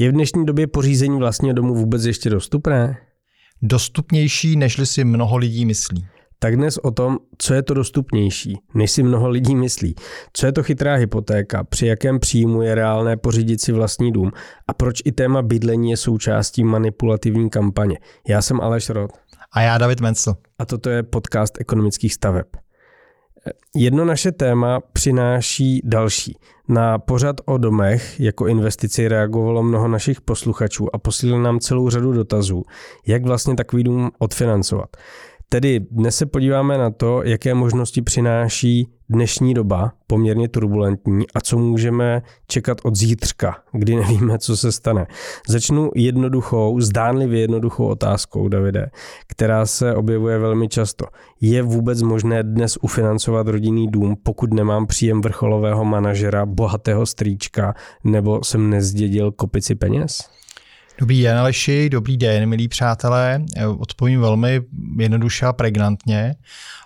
Je v dnešní době pořízení vlastního domu vůbec ještě dostupné? Dostupnější, nežli si mnoho lidí myslí. Tak dnes o tom, co je to dostupnější, než si mnoho lidí myslí. Co je to chytrá hypotéka, při jakém příjmu je reálné pořídit si vlastní dům a proč i téma bydlení je součástí manipulativní kampaně. Já jsem Aleš Rod. A já David Mencel. A toto je podcast ekonomických staveb. Jedno naše téma přináší další. Na pořad o domech jako investici reagovalo mnoho našich posluchačů a posílili nám celou řadu dotazů, jak vlastně takový dům odfinancovat. Tedy dnes se podíváme na to, jaké možnosti přináší dnešní doba, poměrně turbulentní, a co můžeme čekat od zítřka, kdy nevíme, co se stane. Začnu jednoduchou, zdánlivě jednoduchou otázkou, Davide, která se objevuje velmi často. Je vůbec možné dnes ufinancovat rodinný dům, pokud nemám příjem vrcholového manažera, bohatého strýčka, nebo jsem nezdědil kopici peněz? Dobrý den, Aleši, dobrý den, milí přátelé. Odpovím velmi jednoduše a pregnantně.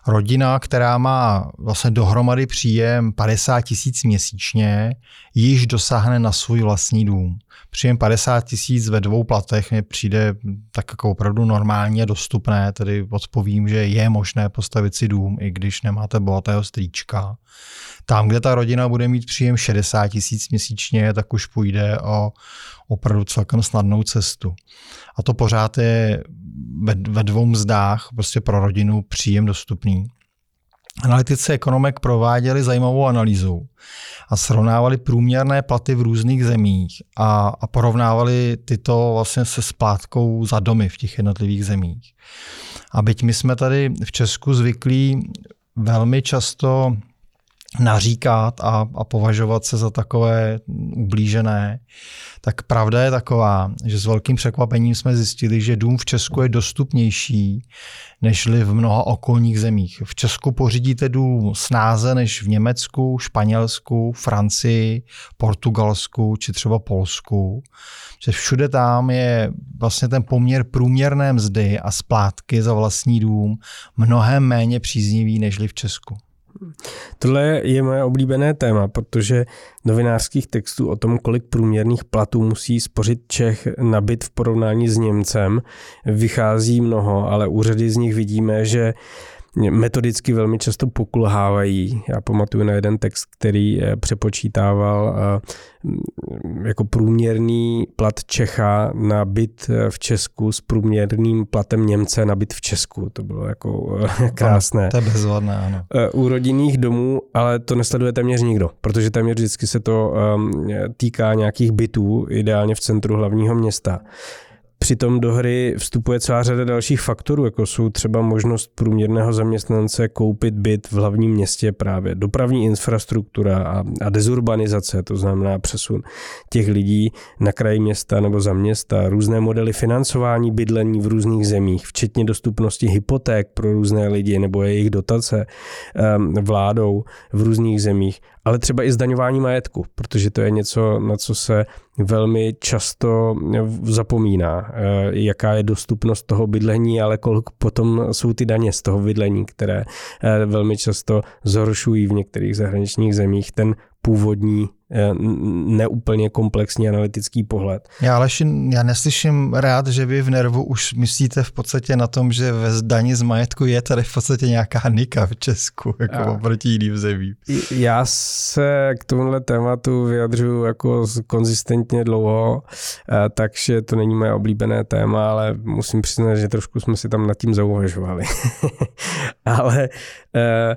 Rodina, která má vlastně dohromady příjem 50 tisíc měsíčně, již dosáhne na svůj vlastní dům. Příjem 50 tisíc ve dvou platech mi přijde tak jako opravdu normálně dostupné, tedy odpovím, že je možné postavit si dům, i když nemáte bohatého strýčka. Tam, kde ta rodina bude mít příjem 60 tisíc měsíčně, tak už půjde o opravdu celkem snadnou cestu. A to pořád je ve, dvou mzdách prostě pro rodinu příjem dostupný. Analytici ekonomek prováděli zajímavou analýzu a srovnávali průměrné platy v různých zemích a, a porovnávali tyto vlastně se splátkou za domy v těch jednotlivých zemích. A byť my jsme tady v Česku zvyklí velmi často naříkat a, a považovat se za takové ublížené, tak pravda je taková, že s velkým překvapením jsme zjistili, že dům v Česku je dostupnější nežli v mnoha okolních zemích. V Česku pořídíte dům snáze než v Německu, Španělsku, Francii, Portugalsku či třeba Polsku. Že všude tam je vlastně ten poměr průměrné mzdy a splátky za vlastní dům mnohem méně příznivý nežli v Česku. Tohle je moje oblíbené téma, protože novinářských textů o tom, kolik průměrných platů musí spořit Čech na byt v porovnání s Němcem, vychází mnoho, ale úřady z nich vidíme, že metodicky velmi často pokulhávají. Já pamatuju na jeden text, který eh, přepočítával eh, jako průměrný plat Čecha na byt eh, v Česku s průměrným platem Němce na byt v Česku. To bylo jako krásné. To je bezvadné, ano. U rodinných domů, ale to nesleduje téměř nikdo, protože téměř vždycky se to týká nějakých bytů, ideálně v centru hlavního města. Přitom do hry vstupuje celá řada dalších faktorů, jako jsou třeba možnost průměrného zaměstnance koupit byt v hlavním městě právě, dopravní infrastruktura a, a dezurbanizace, to znamená přesun těch lidí na kraji města nebo za města, různé modely financování bydlení v různých zemích, včetně dostupnosti hypoték pro různé lidi nebo jejich dotace um, vládou v různých zemích ale třeba i zdaňování majetku, protože to je něco, na co se velmi často zapomíná, eh, jaká je dostupnost toho bydlení, ale kolik potom jsou ty daně z toho bydlení, které eh, velmi často zhoršují v některých zahraničních zemích ten původní neúplně komplexní analytický pohled. Já ale já neslyším rád, že vy v Nervu už myslíte v podstatě na tom, že ve zdaní z majetku je tady v podstatě nějaká nika v Česku, jako já, oproti jiným zemím. Já se k tomuhle tématu vyjadřuju jako konzistentně dlouho, eh, takže to není moje oblíbené téma, ale musím přiznat, že trošku jsme si tam nad tím zauvažovali. ale eh,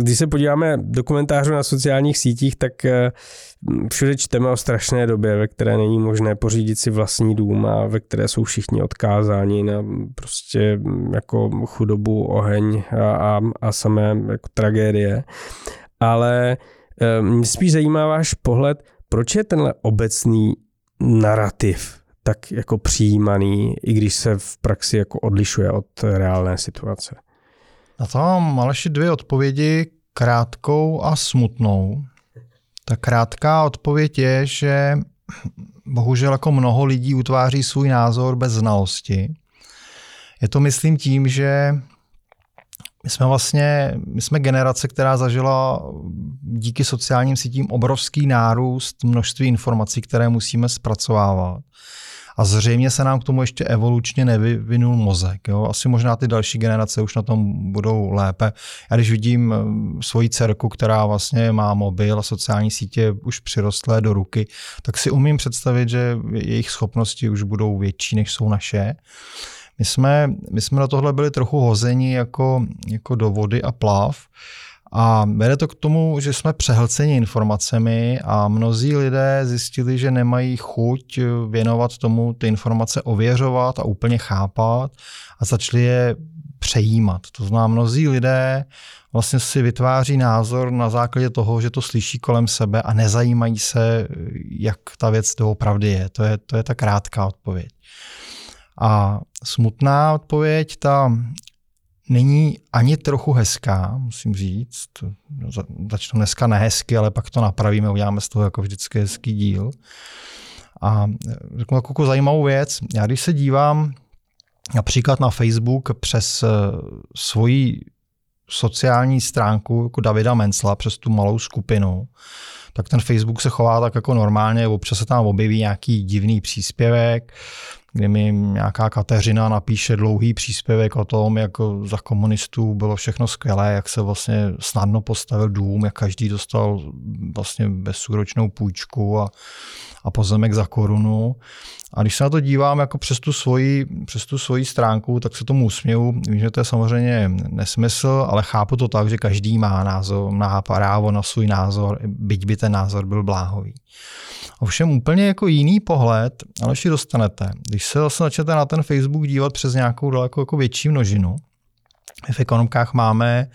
když se podíváme do komentářů na sociálních sítích, tak všude čteme o strašné době, ve které není možné pořídit si vlastní dům a ve které jsou všichni odkázáni na prostě jako chudobu, oheň a, a, a samé jako tragédie. Ale eh, mě spíš zajímá váš pohled, proč je tenhle obecný narrativ tak jako přijímaný, i když se v praxi jako odlišuje od reálné situace? Na to mám Aleši dvě odpovědi, krátkou a smutnou. Ta krátká odpověď je, že bohužel jako mnoho lidí utváří svůj názor bez znalosti. Je to myslím tím, že my jsme vlastně, my jsme generace, která zažila díky sociálním sítím obrovský nárůst množství informací, které musíme zpracovávat. A zřejmě se nám k tomu ještě evolučně nevyvinul mozek. Jo? Asi možná ty další generace už na tom budou lépe. Já když vidím eh, svoji dcerku, která vlastně má mobil a sociální sítě už přirostlé do ruky, tak si umím představit, že jejich schopnosti už budou větší, než jsou naše. My jsme, my jsme na tohle byli trochu hozeni jako, jako do vody a plav. A vede to k tomu, že jsme přehlceni informacemi a mnozí lidé zjistili, že nemají chuť věnovat tomu ty informace ověřovat a úplně chápat a začali je přejímat. To znamená, mnozí lidé vlastně si vytváří názor na základě toho, že to slyší kolem sebe a nezajímají se, jak ta věc doopravdy je. To je, to je ta krátká odpověď. A smutná odpověď, ta není ani trochu hezká, musím říct. Začnu dneska nehezky, ale pak to napravíme, uděláme z toho jako vždycky hezký díl. A řeknu jako zajímavou věc. Já když se dívám například na Facebook přes eh, svoji sociální stránku jako Davida Mencla, přes tu malou skupinu, tak ten Facebook se chová tak jako normálně, občas se tam objeví nějaký divný příspěvek, kdy mi nějaká Kateřina napíše dlouhý příspěvek o tom, jak za komunistů bylo všechno skvělé, jak se vlastně snadno postavil dům, jak každý dostal vlastně bezúročnou půjčku a, a pozemek za korunu. A když se na to dívám jako přes tu svoji, přes tu svoji stránku, tak se tomu usměju. Vím, že to je samozřejmě nesmysl, ale chápu to tak, že každý má názor, má právo na svůj názor, byť by ten názor byl bláhový. Ovšem úplně jako jiný pohled, ale si dostanete. Když se zase začnete na ten Facebook dívat přes nějakou daleko jako větší množinu, v ekonomkách máme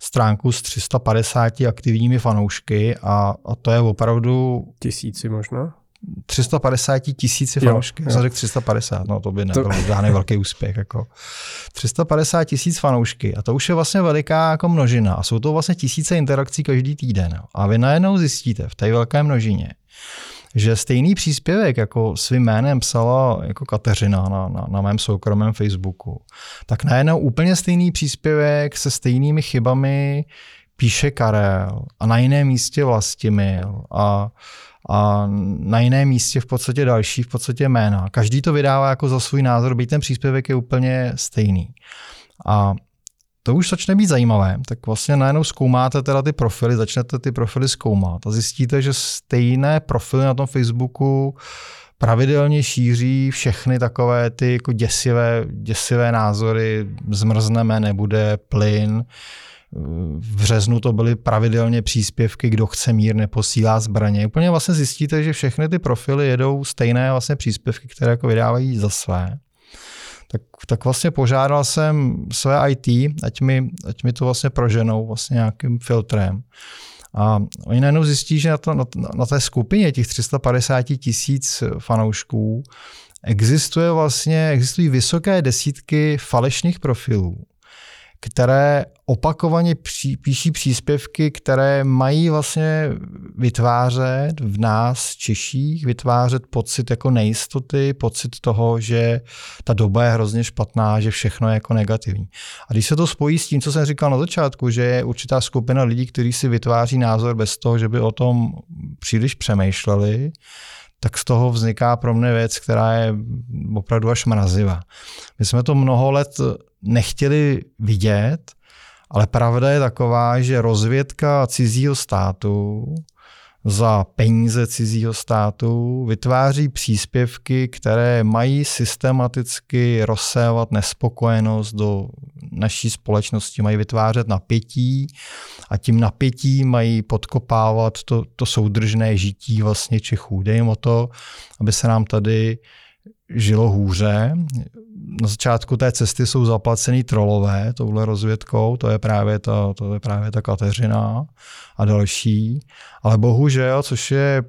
stránku s 350 aktivními fanoušky a, a to je opravdu... Tisíci možná? 350 tisíci fanoušky. Já řekl 350, no to by nebyl to... žádný velký úspěch. Jako. 350 tisíc fanoušky a to už je vlastně veliká jako množina a jsou to vlastně tisíce interakcí každý týden. A vy najednou zjistíte v té velké množině, že stejný příspěvek jako svým jménem psala jako Kateřina na, na, na mém soukromém Facebooku, tak najednou úplně stejný příspěvek se stejnými chybami píše Karel a na jiném místě Vlastimil a a na jiném místě v podstatě další, v podstatě jména. Každý to vydává jako za svůj názor, byť ten příspěvek je úplně stejný. A to už začne být zajímavé, tak vlastně najednou zkoumáte teda ty profily, začnete ty profily zkoumat a zjistíte, že stejné profily na tom Facebooku pravidelně šíří všechny takové ty jako děsivé, děsivé názory, zmrzneme, nebude plyn, v březnu to byly pravidelně příspěvky, kdo chce mír, neposílá zbraně. Úplně vlastně zjistíte, že všechny ty profily jedou stejné vlastně příspěvky, které jako vydávají za své. Tak, tak vlastně požádal jsem své IT, ať mi, ať mi to vlastně proženou vlastně nějakým filtrem. A oni najednou zjistí, že na, to, na, na té skupině těch 350 tisíc fanoušků existuje vlastně, existují vysoké desítky falešných profilů, které opakovaně pří, píší příspěvky, které mají vlastně vytvářet v nás, Češích, vytvářet pocit jako nejistoty, pocit toho, že ta doba je hrozně špatná, že všechno je jako negativní. A když se to spojí s tím, co jsem říkal na začátku, že je určitá skupina lidí, kteří si vytváří názor bez toho, že by o tom příliš přemýšleli, tak z toho vzniká pro mě věc, která je opravdu až mrazivá. My jsme to mnoho let nechtěli vidět, ale pravda je taková, že rozvědka cizího státu za peníze cizího státu vytváří příspěvky, které mají systematicky rozsévat nespokojenost do naší společnosti, mají vytvářet napětí a tím napětí mají podkopávat to, to soudržné žití vlastně Čechů. Dej jim o to, aby se nám tady žilo hůře. Na začátku té cesty jsou zaplacený trolové touhle rozvědkou, to je právě ta, to je právě ta Kateřina a další. Ale bohužel, což je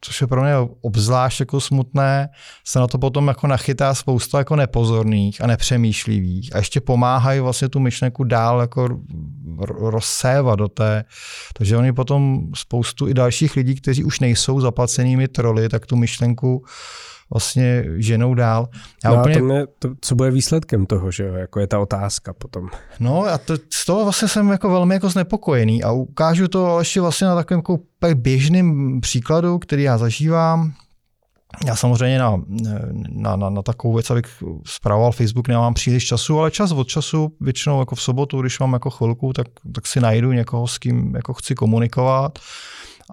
což je pro mě obzvlášť jako smutné, se na to potom jako nachytá spousta jako nepozorných a nepřemýšlivých a ještě pomáhají vlastně tu myšlenku dál jako rozsévat do té, takže oni potom spoustu i dalších lidí, kteří už nejsou zaplacenými troly, tak tu myšlenku vlastně ženou dál. Já no úplně... a to mě, to, co bude výsledkem toho, že jo, jako je ta otázka potom. No a to, z toho vlastně jsem jako velmi jako znepokojený a ukážu to ještě vlastně na takovém jako běžným příkladu, který já zažívám. Já samozřejmě na, na, na, na takovou věc, abych zpravoval Facebook, nemám příliš času, ale čas od času, většinou jako v sobotu, když mám jako chvilku, tak, tak si najdu někoho, s kým jako chci komunikovat.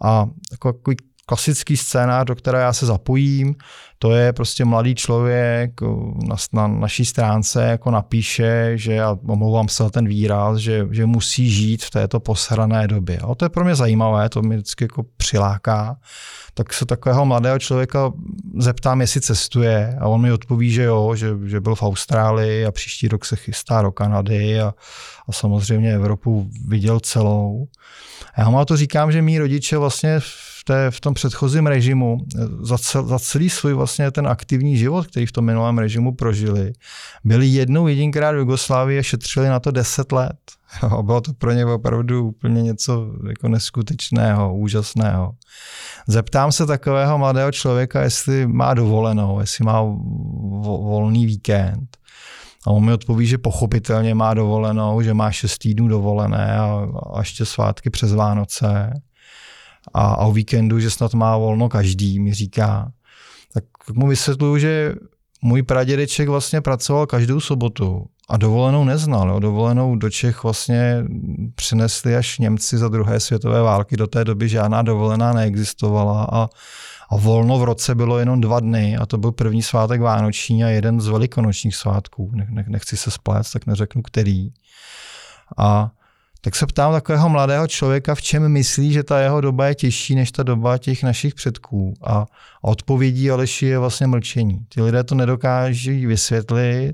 A jako, jako klasický scénář, do které já se zapojím, to je prostě mladý člověk na, na naší stránce jako napíše, že já omlouvám se ten výraz, že, že musí žít v této posrané době. A to je pro mě zajímavé, to mě vždycky jako přiláká. Tak se takového mladého člověka zeptám, jestli cestuje a on mi odpoví, že jo, že, že byl v Austrálii a příští rok se chystá do Kanady a, a samozřejmě Evropu viděl celou. A já mu to říkám, že mý rodiče vlastně v, té, v tom předchozím režimu za, cel, za celý svůj vlastně ten aktivní život, který v tom minulém režimu prožili, byli jednou jedinkrát v Jugoslávii a šetřili na to 10 let. A bylo to pro ně opravdu úplně něco jako neskutečného, úžasného. Zeptám se takového mladého člověka, jestli má dovolenou, jestli má volný víkend. A on mi odpoví, že pochopitelně má dovolenou, že má šest týdnů dovolené a, a ještě svátky přes Vánoce. A, a o víkendu, že snad má volno každý, mi říká. Tak mu vysvětluju, že můj pradědeček vlastně pracoval každou sobotu a dovolenou neznal. Jo. Dovolenou do Čech vlastně přinesli až Němci za druhé světové války. Do té doby žádná dovolená neexistovala a a volno v roce bylo jenom dva dny a to byl první svátek Vánoční a jeden z velikonočních svátků. Ne, nechci se splet, tak neřeknu který. A tak se ptám takového mladého člověka, v čem myslí, že ta jeho doba je těžší než ta doba těch našich předků. A, odpovědí Aleši je vlastně mlčení. Ty lidé to nedokáží vysvětlit.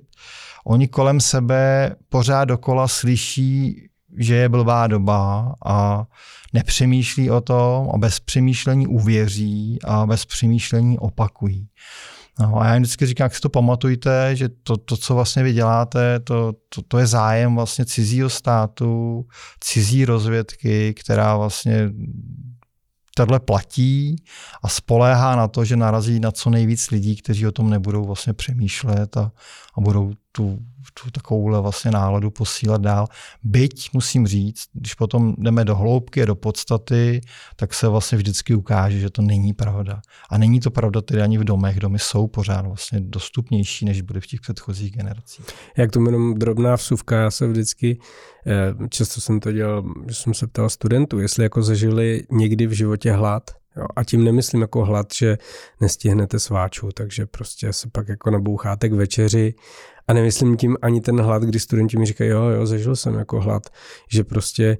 Oni kolem sebe pořád dokola slyší, že je blbá doba a nepřemýšlí o tom a bez přemýšlení uvěří a bez přemýšlení opakují. No a já jim vždycky říkám, jak si to pamatujte, že to, to co vlastně vy děláte, to, to, to je zájem vlastně cizího státu, cizí rozvědky, která vlastně tohle platí a spoléhá na to, že narazí na co nejvíc lidí, kteří o tom nebudou vlastně přemýšlet a, a budou tu, tu takovouhle vlastně náladu posílat dál. Byť musím říct, když potom jdeme do hloubky a do podstaty, tak se vlastně vždycky ukáže, že to není pravda. A není to pravda tedy ani v domech. Domy jsou pořád vlastně dostupnější, než byly v těch předchozích generacích. Jak to jenom drobná vsuvka, já se vždycky, eh, často jsem to dělal, že jsem se ptal studentů, jestli jako zažili někdy v životě hlad, Jo, a tím nemyslím jako hlad, že nestihnete sváču, takže prostě se pak jako naboucháte k večeři. A nemyslím tím ani ten hlad, kdy studenti mi říkají, jo, jo, zažil jsem jako hlad, že prostě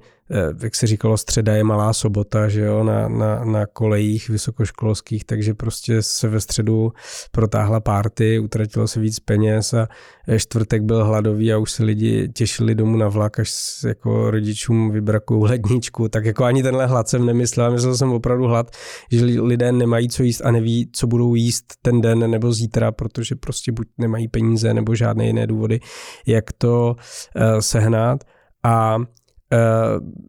jak se říkalo, středa je malá sobota, že jo, na, na, na kolejích vysokoškolských, takže prostě se ve středu protáhla párty, utratilo se víc peněz a eh, čtvrtek byl hladový a už se lidi těšili domů na vlak, až jako rodičům vybrakují ledničku, tak jako ani tenhle hlad jsem nemyslel, myslel jsem opravdu hlad, že lidé nemají co jíst a neví, co budou jíst ten den nebo zítra, protože prostě buď nemají peníze nebo žádné jiné důvody, jak to uh, sehnat. A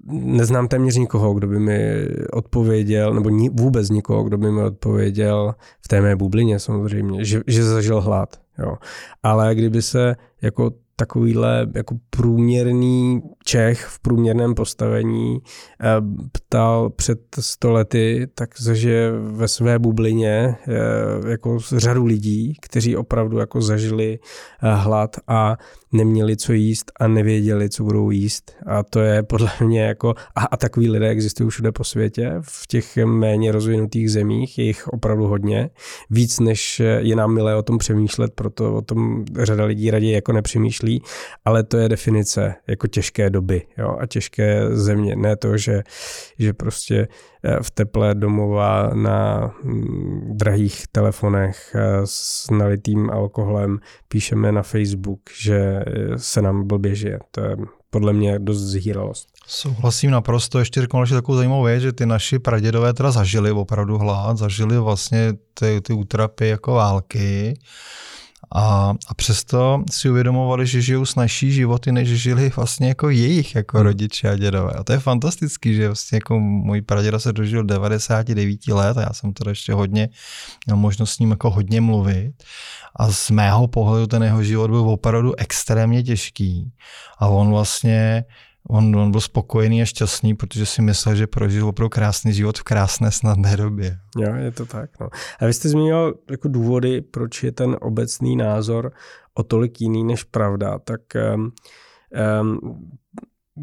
neznám téměř nikoho, kdo by mi odpověděl, nebo ni, vůbec nikoho, kdo by mi odpověděl v té mé bublině samozřejmě, že, že zažil hlad. Jo. Ale kdyby se jako takovýhle jako průměrný Čech v průměrném postavení eh, ptal před stolety, tak zažije ve své bublině eh, jako řadu lidí, kteří opravdu jako zažili hlad a neměli co jíst a nevěděli, co budou jíst. A to je podle mě jako, a, a takový lidé existují všude po světě, v těch méně rozvinutých zemích, je jich opravdu hodně, víc než je nám milé o tom přemýšlet, proto o tom řada lidí raději jako nepřemýšlí, ale to je definice jako těžké doby jo, a těžké země, ne to, že, že prostě eh, v teple domova na mm, drahých telefonech eh, s nalitým alkoholem píšeme na Facebook, že se nám blbě žije. To je podle mě dost zhýralost. Souhlasím naprosto. Ještě řeknu ještě takovou zajímavou věc, že ty naši pradědové teda zažili opravdu hlad, zažili vlastně ty, ty útrapy jako války A, a přesto si uvědomovali, že žijou snažší životy, než žili vlastně jako jejich jako hmm. rodiče a dědové. A to je fantastický, že vlastně jako můj praděda se dožil 99 let a já jsem teda ještě hodně měl možnost s ním jako hodně mluvit. A z mého pohledu ten jeho život byl opravdu extrémně těžký. A on vlastně on, on byl spokojený a šťastný, protože si myslel, že prožil opravdu krásný život v krásné snadné době. Jo, je to tak. No. A vy jste zmínil jako důvody, proč je ten obecný názor o tolik jiný než pravda, tak um, um,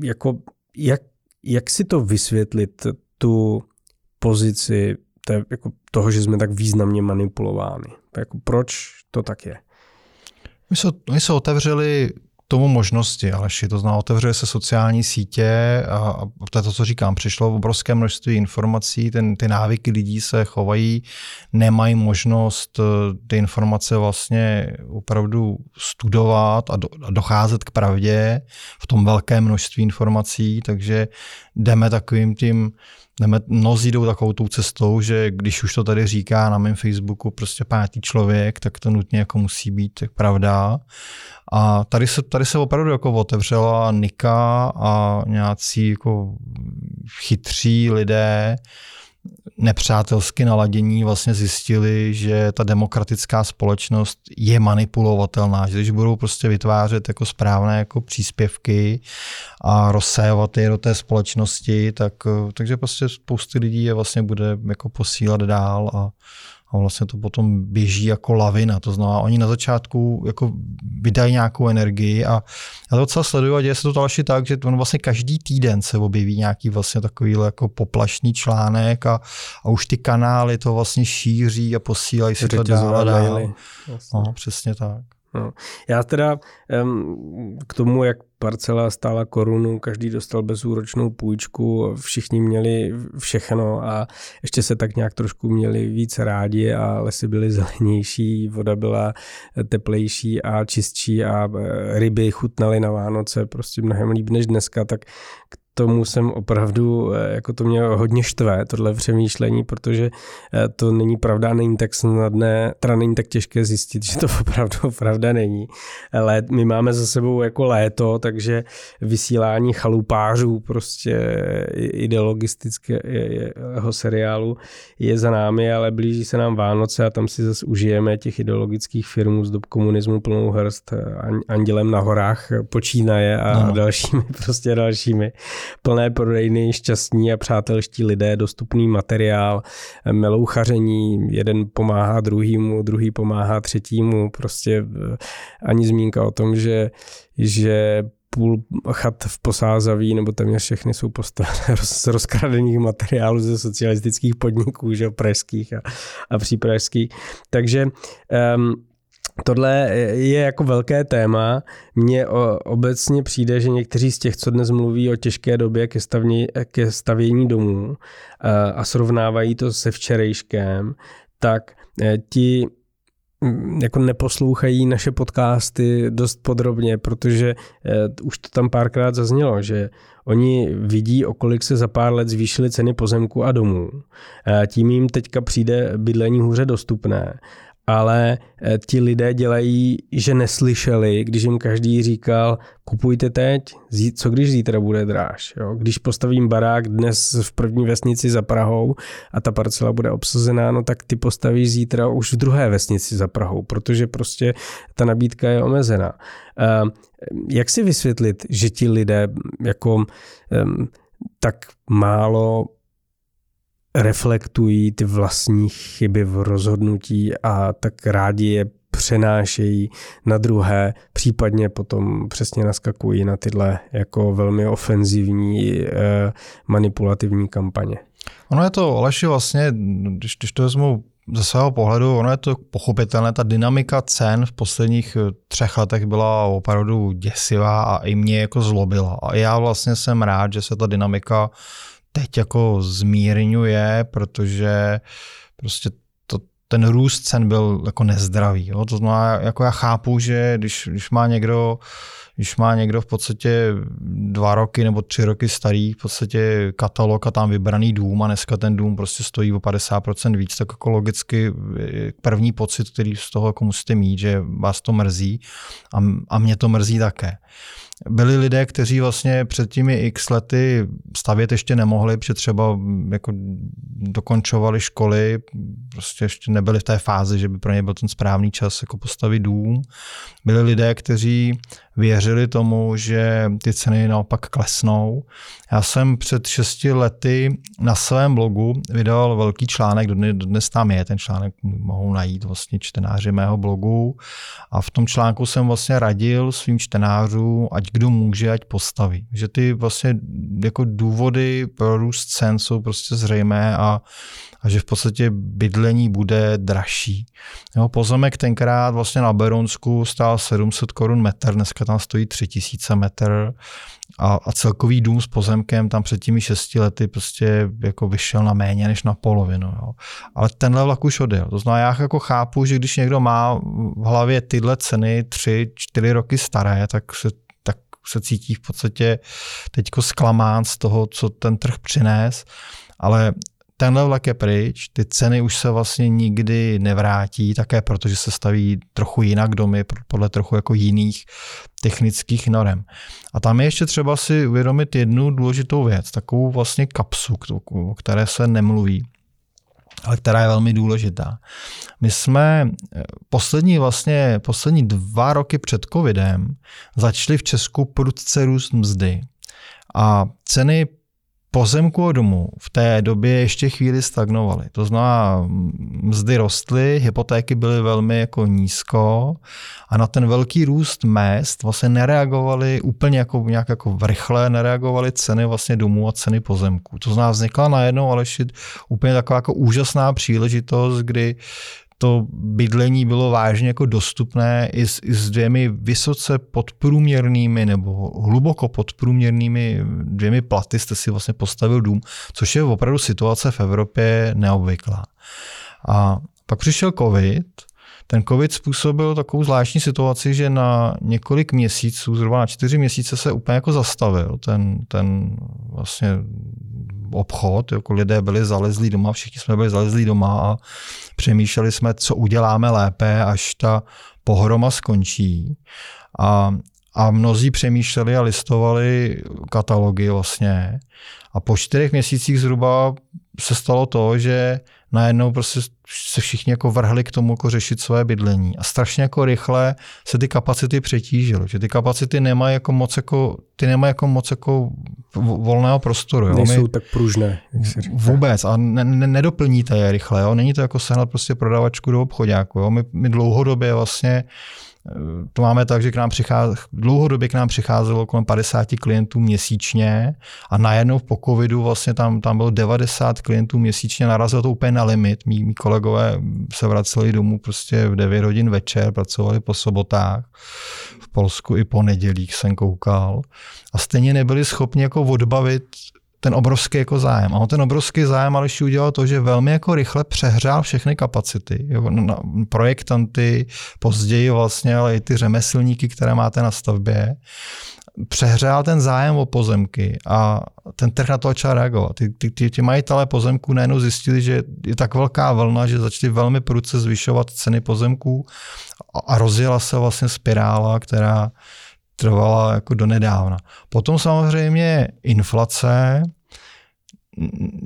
jako jak, jak si to vysvětlit, tu pozici té, jako toho, že jsme tak významně manipulováni? Jako proč to tak je? My se, my se otevřeli tomu možnosti, ale to zná, otevřuje se sociální sítě a, a to je to, co říkám, přišlo obrovské množství informací, ten, ty návyky lidí se chovají, nemají možnost eh, ty informace vlastně opravdu studovat a, do, a docházet k pravdě v tom velké množství informací, takže jdeme takovým tím mnozí jdou takovou tou cestou, že když už to tady říká na mém Facebooku prostě pátý člověk, tak to nutně jako musí být pravda. A tady se, tady se opravdu jako otevřela Nika a nějací jako chytří lidé, nepřátelsky naladění vlastně zjistili, že ta demokratická společnost je manipulovatelná, že když budou prostě vytvářet jako správné jako příspěvky a rozsévat je do té společnosti, tak, takže prostě spousty lidí je vlastně bude jako posílat dál a a vlastně to potom běží jako lavina. To znamená, oni na začátku jako vydají nějakou energii a já to docela sleduju a děje se to další tak, že on vlastně každý týden se objeví nějaký vlastně takový jako poplašný článek a, a už ty kanály to vlastně šíří a posílají si to dál a dál. No, přesně tak. No. Já teda um, k tomu, jak parcela stála korunu, každý dostal bezúročnou půjčku, všichni měli všechno a ještě se tak nějak trošku měli víc rádi a lesy byly zelenější, voda byla teplejší a čistší a e, ryby chutnaly na Vánoce prostě mnohem líp než dneska, tak tomu jsem opravdu, eh, jako to mě hodně štve, tohle přemýšlení, protože eh, to není pravda, není tak snadné, teda není tak těžké zjistit, že to opravdu pravda není. Ale my máme za sebou jako léto, takže vysílání chalupářů prostě ideologistického seriálu je za námi, ale blíží se nám Vánoce a tam si zase užijeme těch ideologických firmů z dob komunismu plnou hrst, Andělem na horách počínaje a no. dalšími prostě dalšími plné prodejny, šťastní a přátelští lidé, dostupný materiál, melouchaření, jeden pomáhá druhýmu, druhý pomáhá třetímu, prostě eh, ani zmínka o tom, že, že půl chat v Posázaví, nebo téměř všechny jsou z rozkradených materiálů ze socialistických podniků, že pražských a, a přípražských. Takže um, Tohle je jako velké téma. Mně obecně přijde, že někteří z těch, co dnes mluví o těžké době ke, stavní, ke stavění domů a srovnávají to se včerejškem, tak ti mm, jako neposlouchají naše podcasty dost podrobně, protože už to tam párkrát zaznělo, že oni vidí, o kolik se za pár let zvýšily ceny pozemku a domů. Tím jim teďka přijde bydlení hůře dostupné ale eh, ti lidé dělají, že neslyšeli, když jim každý říkal, kupujte teď, co když zítra bude dráž. Jo? Když postavím barák dnes v první vesnici za Prahou a ta parcela bude obsazená, no tak ty postavíš zítra už v druhé vesnici za Prahou, protože prostě ta nabídka je omezená. Ehm, jak si vysvětlit, že ti lidé jako ehm, tak málo reflektují ty vlastní chyby v rozhodnutí a tak rádi je přenášejí na druhé, případně potom přesně naskakují na tyhle jako velmi ofenzivní eh, manipulativní kampaně. Ono je to, Aleši, vlastně, když, když to vezmu ze svého pohledu, ono je to pochopitelné, ta dynamika cen v posledních eh, třech letech byla opravdu děsivá a i mě jako zlobila. A já vlastně jsem rád, že se ta dynamika teď jako zmírňuje, protože prostě to, ten růst cen byl jako nezdravý. Jo? To znamená, jako já chápu, že když, když má někdo když má někdo v podstatě dva roky nebo tři roky starý v podstatě katalog a tam vybraný dům a dneska ten dům prostě stojí o 50% víc, tak jako logicky první pocit, který z toho jako musíte mít, že vás to mrzí a, a mě to mrzí také byli lidé, kteří vlastně před těmi x lety stavět ještě nemohli, protože třeba jako dokončovali školy, prostě ještě nebyli v té fázi, že by pro ně byl ten správný čas jako postavit dům. Byli lidé, kteří věřili tomu, že ty ceny naopak klesnou. Já jsem před šesti lety na svém blogu vydal velký článek, dnes tam je, ten článek mohou najít vlastně čtenáři mého blogu a v tom článku jsem vlastně radil svým čtenářům, ať kdo může, ať postaví. Že ty vlastně jako důvody pro růst cen jsou prostě zřejmé a a že v podstatě bydlení bude dražší. Jo, pozemek tenkrát vlastně na Beronsku stál 700 korun metr, dneska tam stojí 3000 metr a, a celkový dům s pozemkem tam před těmi šesti lety prostě jako vyšel na méně než na polovinu. Jo. Ale tenhle vlak už odjel. To znamená, já jako chápu, že když někdo má v hlavě tyhle ceny tři, čtyři roky staré, tak se se cítí v podstatě teďko zklamán z toho, co ten trh přines, ale tenhle vlak je pryč, ty ceny už se vlastně nikdy nevrátí, také protože se staví trochu jinak domy, podle trochu jako jiných technických norem. A tam je ještě třeba si uvědomit jednu důležitou věc, takovou vlastně kapsu, o které se nemluví ale která je velmi důležitá. My jsme eh, poslední vlastně, poslední dva roky před covidem začali v Česku prudce růst mzdy. A ceny pozemku a domu v té době ještě chvíli stagnovaly. To znamená, mzdy rostly, hypotéky byly velmi jako nízko a na ten velký růst mest vlastně nereagovaly úplně jako nějak jako rychle, nereagovaly ceny vlastně domů a ceny pozemků. To znamená, vznikla najednou ale úplně taková jako úžasná příležitost, kdy to bydlení bylo vážně jako dostupné i s, i s dvěmi vysoce podprůměrnými nebo hluboko podprůměrnými dvěmi platy jste si vlastně postavil dům, což je opravdu situace v Evropě neobvyklá. A pak přišel covid, ten covid způsobil takovou zvláštní situaci, že na několik měsíců, zhruba na čtyři měsíce se úplně jako zastavil ten, ten vlastně obchod, jako lidé byli zalezlí doma, všichni jsme byli zalezlí doma a přemýšleli jsme, co uděláme lépe, až ta pohroma skončí. A, a mnozí přemýšleli a listovali katalogy vlastně. A po čtyřech měsících zhruba se stalo to, že najednou prostě se všichni jako vrhli k tomu jako řešit své bydlení a strašně jako rychle se ty kapacity přetížily, že ty kapacity nemají jako moc jako, ty nemají jako moc jako volného prostoru. Jo? Nejsou My, tak pružné. Vůbec a ne, ne, nedoplníte je rychle, jo? není to jako sehnat prostě prodavačku do obchodáku. Jo? My, my dlouhodobě vlastně to máme tak, že k nám přichází, dlouhodobě k nám přicházelo kolem 50 klientů měsíčně a najednou po covidu vlastně tam, tam bylo 90 klientů měsíčně, narazilo to úplně na limit. Mí, mí kolegové se vraceli domů prostě v 9 hodin večer, pracovali po sobotách, v Polsku i po nedělích jsem koukal a stejně nebyli schopni jako odbavit ten obrovský jako zájem. A on ten obrovský zájem ale ještě udělal to, že velmi jako rychle přehrál všechny kapacity. Jo, na projektanty, později vlastně, ale i ty řemeslníky, které máte na stavbě. Přehrál ten zájem o pozemky a ten trh na to začal reagovat. Ty, ty, ty, ty majitelé pozemků najednou zjistili, že je tak velká vlna, že začali velmi prudce zvyšovat ceny pozemků a, a rozjela se vlastně spirála, která trvala jako do nedávna. Potom samozřejmě inflace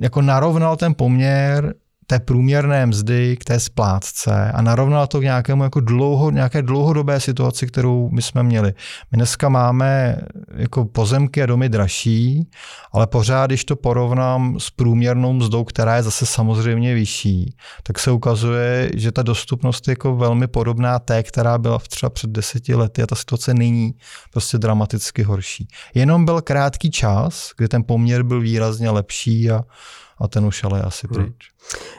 jako narovnal ten poměr té průměrné mzdy k té splátce a narovnala to k nějakému jako dlouho, nějaké dlouhodobé situaci, kterou my jsme měli. My dneska máme jako pozemky a domy dražší, ale pořád, když to porovnám s průměrnou mzdou, která je zase samozřejmě vyšší, tak se ukazuje, že ta dostupnost je jako velmi podobná té, která byla třeba před deseti lety a ta situace není prostě dramaticky horší. Jenom byl krátký čas, kdy ten poměr byl výrazně lepší a a ten už ale asi hmm. pryč.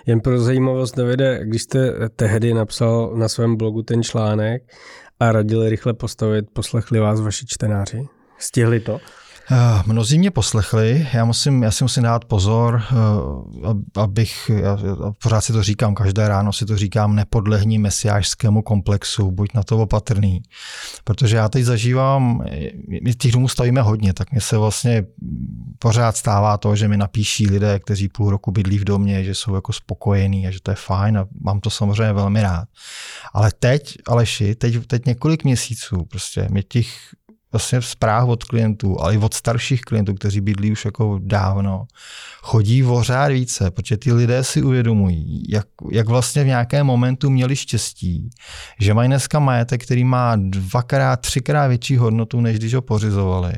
Jen pro zajímavost, Davide, když jste tehdy napsal na svém blogu ten článek a radili rychle postavit, poslechli vás vaši čtenáři? Stihli to? Eh, mnozí mě poslechli, já, musím, já si musím dát pozor, eh, abych, já pořád si to říkám, každé ráno si to říkám, nepodlehni mesiářskému komplexu, buď na to opatrný. Protože já teď zažívám, my těch domů stavíme hodně, tak mi se vlastně pořád stává to, že mi napíší lidé, kteří půl roku bydlí v domě, že jsou jako spokojení a že to je fajn a mám to samozřejmě velmi rád. Ale teď, Aleši, teď, teď několik měsíců prostě mě těch vlastně zpráv od klientů, ale i od starších klientů, kteří bydlí už jako dávno, chodí řád více, protože ty lidé si uvědomují, jak, jak vlastně v nějakém momentu měli štěstí, že mají dneska majetek, který má dvakrát, třikrát větší hodnotu, než když ho pořizovali.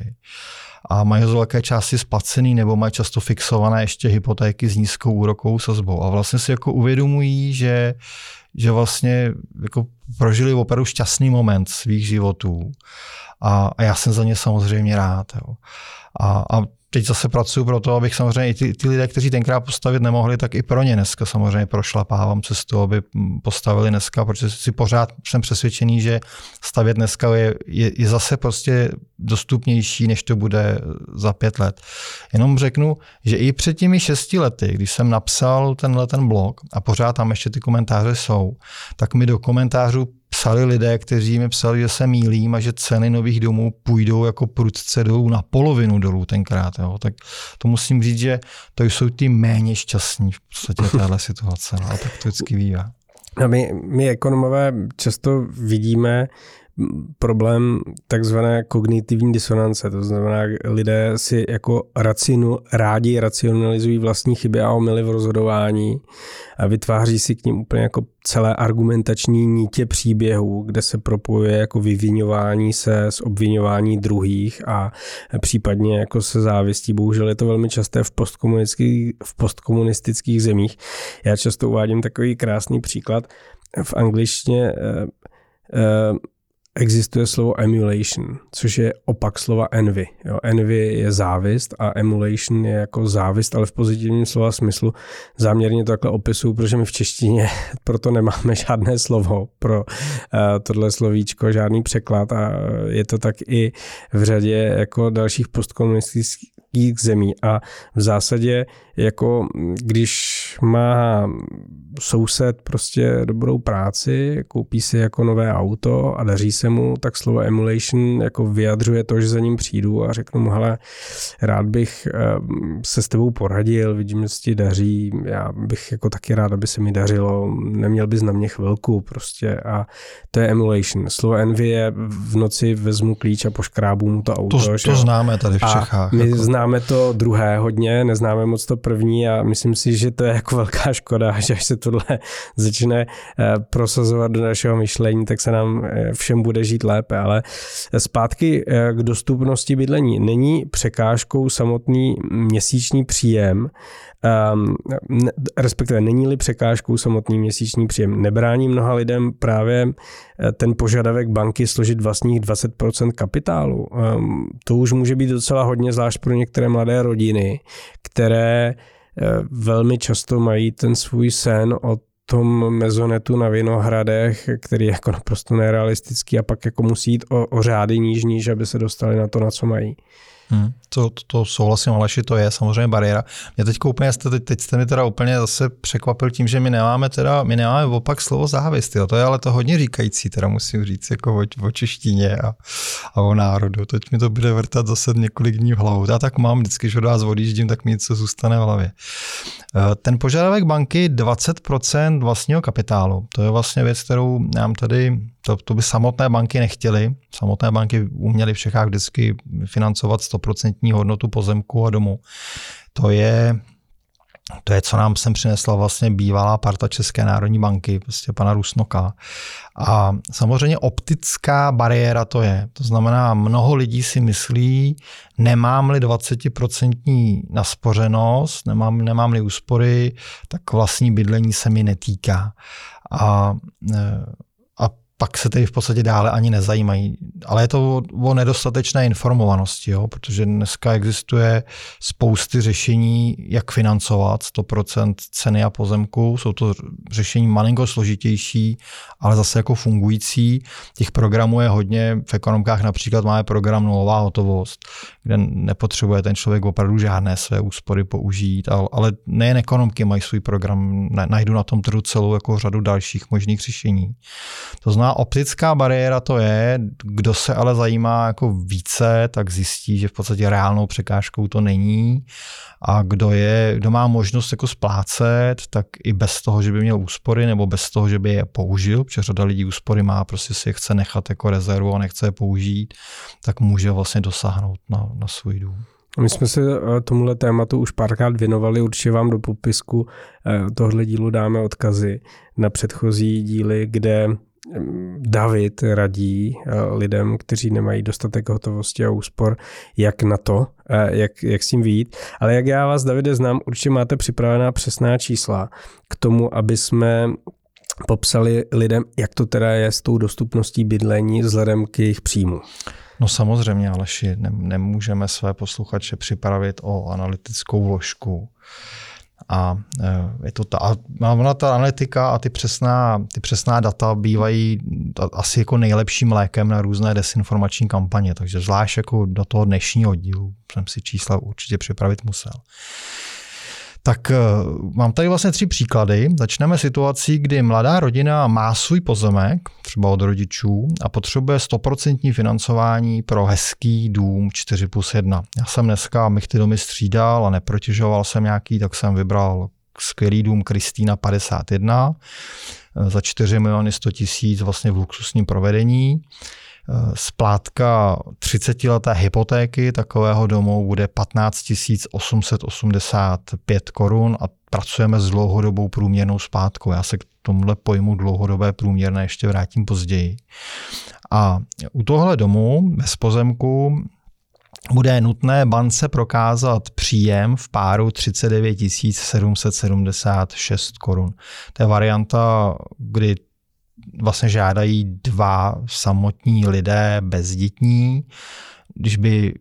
A mají ho z velké části splacený nebo mají často fixované ještě hypotéky s nízkou úrokovou sazbou. A vlastně si jako uvědomují, že, že vlastně jako prožili opravdu šťastný moment svých životů a, a já jsem za ně samozřejmě rád. Jo. A, a teď zase pracuji pro to, abych samozřejmě i ty, ty lidé, kteří tenkrát postavit nemohli, tak i pro ně dneska samozřejmě prošlapávám cestu, aby postavili dneska, protože si pořád jsem přesvědčený, že stavět dneska je, je, je zase prostě dostupnější, než to bude za pět let. Jenom řeknu, že i před těmi šesti lety, když jsem napsal tenhle ten blog a pořád tam ještě ty komentáře jsou, tak mi do komentářů psali lidé, kteří mi psali, že se mílím a že ceny nových domů půjdou jako prudce dolů na polovinu dolů tenkrát. Jo. Tak to musím říct, že to jsou ty méně šťastní v podstatě téhle situace. No, a tak to vždycky bývá. A my, my ekonomové často vidíme problém takzvané kognitivní disonance, to znamená, lidé si jako racinu, rádi racionalizují vlastní chyby a omily v rozhodování a vytváří si k ním úplně jako celé argumentační nítě příběhů, kde se propojuje jako vyvinování se s obvinování druhých a případně jako se závistí. Bohužel je to velmi časté v postkomunistických, v postkomunistických zemích. Já často uvádím takový krásný příklad. V angličtině eh, eh, existuje slovo emulation, což je opak slova envy. Jo, envy je závist a emulation je jako závist, ale v pozitivním slova smyslu. Záměrně to takhle opisuju, protože my v češtině proto nemáme žádné slovo pro uh, tohle slovíčko, žádný překlad a je to tak i v řadě jako dalších postkomunistických zemí a v zásadě jako když má soused prostě dobrou práci, koupí si jako nové auto a daří se mu, tak slovo emulation jako vyjadřuje to, že za ním přijdu a řeknu mu, hele, rád bych ehm, se s tebou poradil, vidím, že ti daří, já bych jako taky rád, aby se mi dařilo, neměl bys na mě chvilku prostě a to je emulation. Slovo envy je v noci vezmu klíč a poškrábu mu to auto. To, to známe tady v Čechách. A my jako. známe to druhé hodně, neznáme moc to první a myslím si, že to je jako velká škoda, že až se tohle začne eh, prosazovat do našeho myšlení, tak se nám eh, všem bude žít lépe. Ale zpátky eh, k dostupnosti bydlení. Není překážkou samotný měsíční příjem, um, respektive není-li překážkou samotný měsíční příjem. Nebrání mnoha lidem právě ten požadavek banky složit vlastních 20% kapitálu. Um, to už může být docela hodně, zvlášť pro některé mladé rodiny, které Eh, velmi často mají ten svůj sen o tom mezonetu na Vinohradech, který je jako naprosto nerealistický a pak jako musí jít o, o řády níž, níž, aby se dostali na to, na co mají. Hmm, to, to, to souhlasím, Aleši, to je samozřejmě bariéra. Mě teď úplně jste, teď, teď jste mi teda úplně zase překvapil tím, že my nemáme teda, my nemáme opak slovo závist, jo. to je ale to hodně říkající, teda musím říct, jako o, o češtině a, a o národu. Teď mi to bude vrtat zase několik dní v hlavu. Já tak mám, vždycky, od vás odjíždím, tak mi něco zůstane v hlavě. Eh, ten požadavek banky 20% vlastního kapitálu, to je vlastně věc, kterou nám tady to, to by samotné banky nechtěly. Samotné banky uměly v Čechách vždycky financovat 100% hodnotu pozemku a domu. To je to je, co nám sem přinesla vlastně bývalá parta České národní banky, prostě pana Rusnoka. A samozřejmě optická bariéra to je. To znamená, mnoho lidí si myslí, nemám-li 20% naspořenost, nemám, nemám-li úspory, tak vlastní bydlení se mi netýká. A, e, pak se tedy v podstatě dále ani nezajímají. Ale je to o, nedostatečné informovanosti, jo? protože dneska existuje spousty řešení, jak financovat 100% ceny a pozemku. Jsou to řešení malinko složitější, ale zase jako fungující. Těch programů je hodně. V ekonomkách například máme program Nulová hotovost, kde nepotřebuje ten člověk opravdu žádné své úspory použít, ale, ale nejen ekonomky mají svůj program. Najdu na tom trhu celou jako řadu dalších možných řešení. To znamená, optická bariéra to je, kdo se ale zajímá jako více, tak zjistí, že v podstatě reálnou překážkou to není a kdo, je, kdo má možnost jako splácet, tak i bez toho, že by měl úspory nebo bez toho, že by je použil, protože řada lidí úspory má, prostě si je chce nechat jako rezervu a nechce je použít, tak může vlastně dosáhnout na, na svůj dům. My jsme se eh, tomuhle tématu už párkrát věnovali, určitě vám do popisku eh, tohle dílu dáme odkazy na předchozí díly, kde David radí eh, lidem, kteří nemají dostatek hotovosti a úspor, jak na to, eh, jak, jak s tím vyjít. Ale jak já vás, Davide, znám, určitě máte připravená přesná čísla k tomu, aby jsme popsali lidem, jak to teda je s tou dostupností bydlení vzhledem k jejich příjmu. No samozřejmě, Aleši, nemůžeme své posluchače připravit o analytickou vložku a e, je to ta, a ona ta analytika a ty přesná, ty přesná data bývají asi jako nejlepším lékem na různé desinformační kampaně, takže zvlášť jako do toho dnešního dílu jsem si čísla určitě připravit musel. Tak eh, mám tady vlastně tři příklady. Začneme situací, kdy mladá rodina má svůj pozemek, třeba od rodičů, a potřebuje 100% financování pro hezký dům 4 plus 1. Já jsem dneska mich ty domy střídal a neprotěžoval jsem nějaký, tak jsem vybral skvělý dům Kristýna 51 eh, za 4 miliony 100 tisíc vlastně v luxusním provedení. Eh, splátka 30-leté hypotéky takového domu bude 15 885 korun a pracujeme s dlouhodobou průměrnou splátkou. Já se k tomuhle pojmu dlouhodobé průměrné ještě vrátím později. A u tohle domu bez pozemku bude nutné bance prokázat příjem v páru 39 776 korun. To je varianta, kdy vlastně žádají dva samotní lidé bezdětní. Když by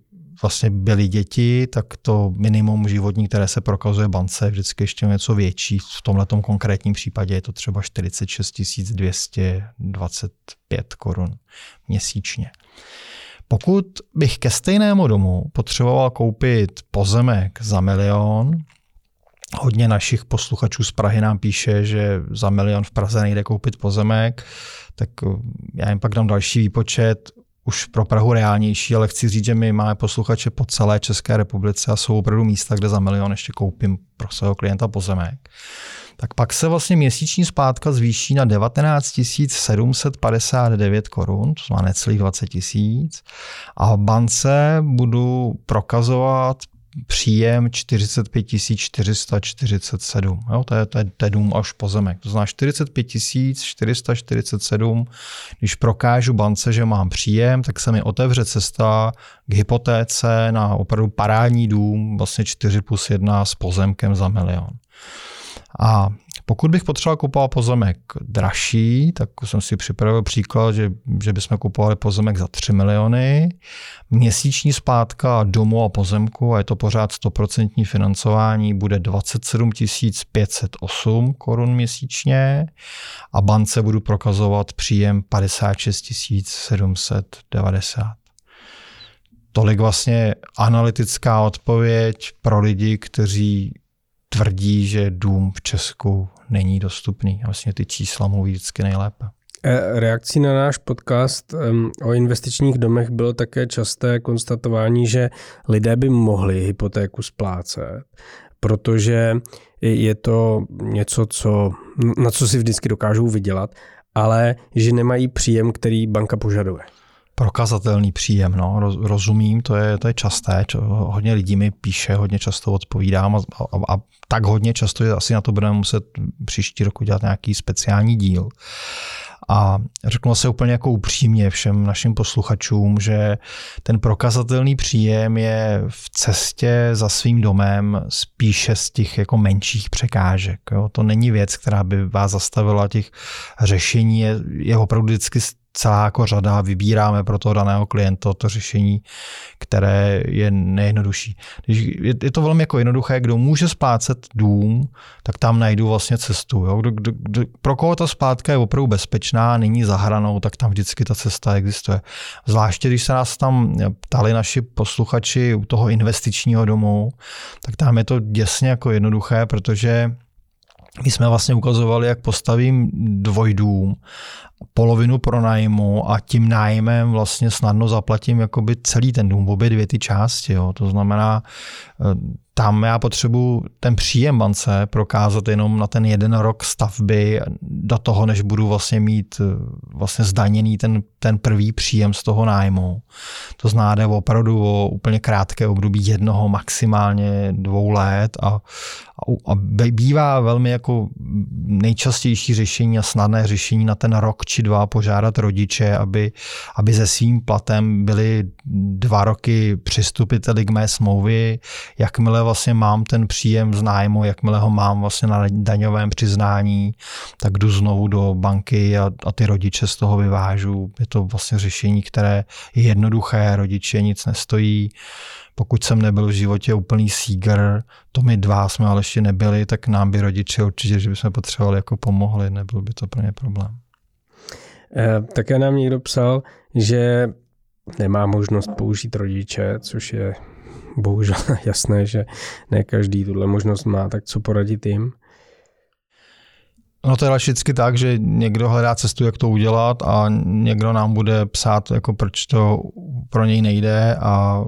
vlastně byly děti, tak to minimum životní, které se prokazuje bance, je vždycky ještě něco větší. V tomhle konkrétním případě je to třeba 46 225 korun měsíčně. Pokud bych ke stejnému domu potřeboval koupit pozemek za milion, Hodně našich posluchačů z Prahy nám píše, že za milion v Praze nejde koupit pozemek, tak eh, já jim pak dám další výpočet, už pro Prahu reálnější, ale chci říct, že my máme posluchače po celé České republice a jsou opravdu místa, kde za milion ještě koupím pro svého klienta pozemek. Tak pak se vlastně měsíční splátka zvýší na 19 759 korun, to znamená necelých 20 tisíc. A v bance budu prokazovat příjem 45 447. Jo, to, je, to, je, to je dům až pozemek. To znamená 45 447. Když prokážu bance, že mám příjem, tak se mi otevře cesta k hypotéce na opravdu parádní dům, vlastně 4 plus 1 s pozemkem za milion. A pokud bych potřeboval kupovat pozemek dražší, tak jsem si připravil příklad, že, že bychom kupovali pozemek za 3 miliony. Měsíční splátka domu a pozemku, a je to pořád 100% financování, bude 27 508 korun měsíčně a bance budu prokazovat příjem 56 790 tolik vlastně analytická odpověď pro lidi, kteří tvrdí, že dům v Česku není dostupný. A vlastně ty čísla mluví vždycky nejlépe. E, reakcí na náš podcast o investičních domech bylo také časté konstatování, že lidé by mohli hypotéku splácet, protože je to něco, co, na co si vždycky dokážou vydělat, ale že nemají příjem, který banka požaduje prokazatelný příjem. No. Rozumím, to je, to je časté. Hodně lidí mi píše, hodně často odpovídám a, a, a tak hodně často, že asi na to budeme muset příští roku dělat nějaký speciální díl. A řeknu se úplně jako upřímně všem našim posluchačům, že ten prokazatelný příjem je v cestě za svým domem spíše z těch jako menších překážek. Jo. To není věc, která by vás zastavila těch řešení, je, je opravdu vždycky celá jako řada, vybíráme pro toho daného klienta to řešení, které je nejjednodušší. Když je to velmi jako jednoduché, kdo může splácet dům, tak tam najdu vlastně cestu. Jo? Kdo, kdo, kdo, pro koho ta splátka je opravdu bezpečná, není zahranou, tak tam vždycky ta cesta existuje. Zvláště když se nás tam ptali naši posluchači u toho investičního domu, tak tam je to děsně jako jednoduché, protože my jsme vlastně ukazovali, jak postavím dvojdům polovinu pronájmu a tím nájmem vlastně snadno zaplatím jakoby celý ten dům, obě dvě ty části. Jo. To znamená, eh, tam já potřebuji ten příjem bance prokázat jenom na ten jeden rok stavby do toho, než budu vlastně mít eh, vlastně zdaněný ten, ten prvý příjem z toho nájmu. To znáde opravdu o úplně krátké období jednoho, maximálně dvou let a, a bývá velmi jako nejčastější řešení a snadné řešení na ten rok či dva požádat rodiče, aby, aby se svým platem byli dva roky přistupiteli k mé smlouvy, jakmile vlastně mám ten příjem z nájmu, jakmile ho mám vlastně na daňovém přiznání, tak jdu znovu do banky a, a ty rodiče z toho vyvážu. Je to vlastně řešení, které je jednoduché, rodiče nic nestojí. Pokud jsem nebyl v životě úplný síger, to my dva jsme ale ještě nebyli, tak nám by rodiče určitě, že bychom potřebovali jako pomohli, nebyl by to pro ně problém. Eh, také nám někdo psal, že nemá možnost použít rodiče, což je bohužel jasné, že ne každý tuhle možnost má, tak co poradit jim? No to je vždycky tak, že někdo hledá cestu, jak to udělat a někdo nám bude psát, jako proč to pro něj nejde a,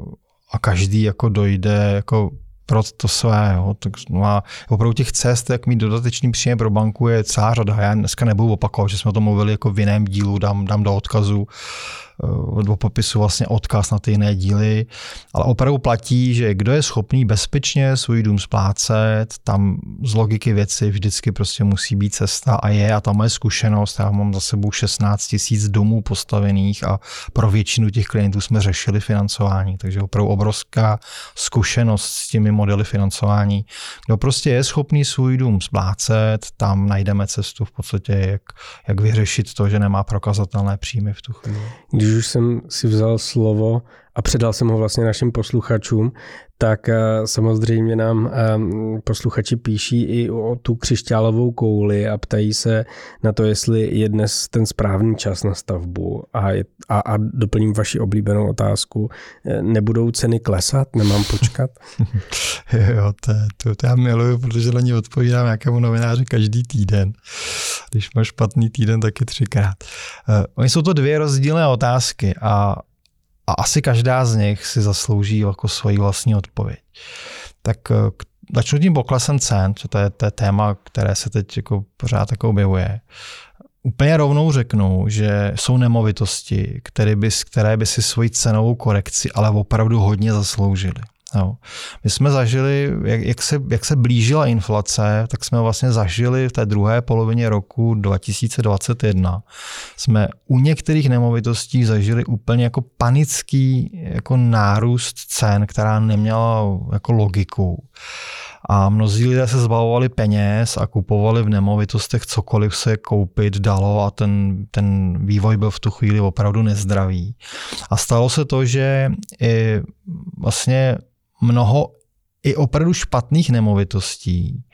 a každý jako dojde jako pro to své. Jo. Tak, no a opravdu těch cest, jak mít dodatečný příjem pro banku, je celá řada. Já dneska nebudu opakovat, že jsme o tom mluvili jako v jiném dílu, dám, dám do odkazu Eh, do popisu vlastně odkaz na ty jiné díly, ale opravdu platí, že kdo je schopný bezpečně svůj dům splácet, tam z logiky věci vždycky prostě musí být cesta a je a ta moje zkušenost, já mám za sebou 16 tisíc domů postavených a pro většinu těch klientů jsme řešili financování, takže opravdu obrovská zkušenost s těmi modely financování. Kdo prostě je schopný svůj dům splácet, tam najdeme cestu v podstatě, jak, jak vyřešit to, že nemá prokazatelné příjmy v tu chvíli když už jsem si vzal slovo a předal jsem ho vlastně našim posluchačům, tak eh, samozřejmě nám eh, posluchači píší i o tu křišťálovou kouli a ptají se na to, jestli je dnes ten správný čas na stavbu. A, je, a, a doplním vaši oblíbenou otázku. Eh, nebudou ceny klesat? Nemám počkat? jo, to, to, to já miluju, protože na ní odpovídám nějakému novináři každý týden. Když máš špatný týden, taky třikrát. Uh, oni jsou to dvě rozdílné otázky a a asi každá z nich si zaslouží jako svoji vlastní odpověď. Tak eh, začnu tím poklesem cen, to je, to je téma, které se teď jako pořád jako objevuje. Úplně rovnou řeknu, že jsou nemovitosti, které by, které by si svoji cenovou korekci ale opravdu hodně zasloužily. Jo. My jsme zažili, jak, jak, se, jak se blížila inflace, tak jsme vlastně zažili v té druhé polovině roku 2021. Jsme u některých nemovitostí zažili úplně jako panický jako nárůst cen, která neměla jako logiku. A mnozí lidé se zbavovali peněz a kupovali v nemovitostech cokoliv se koupit dalo a ten, ten vývoj byl v tu chvíli opravdu nezdravý. A stalo se to, že i vlastně mnoho i opravdu špatných nemovitostí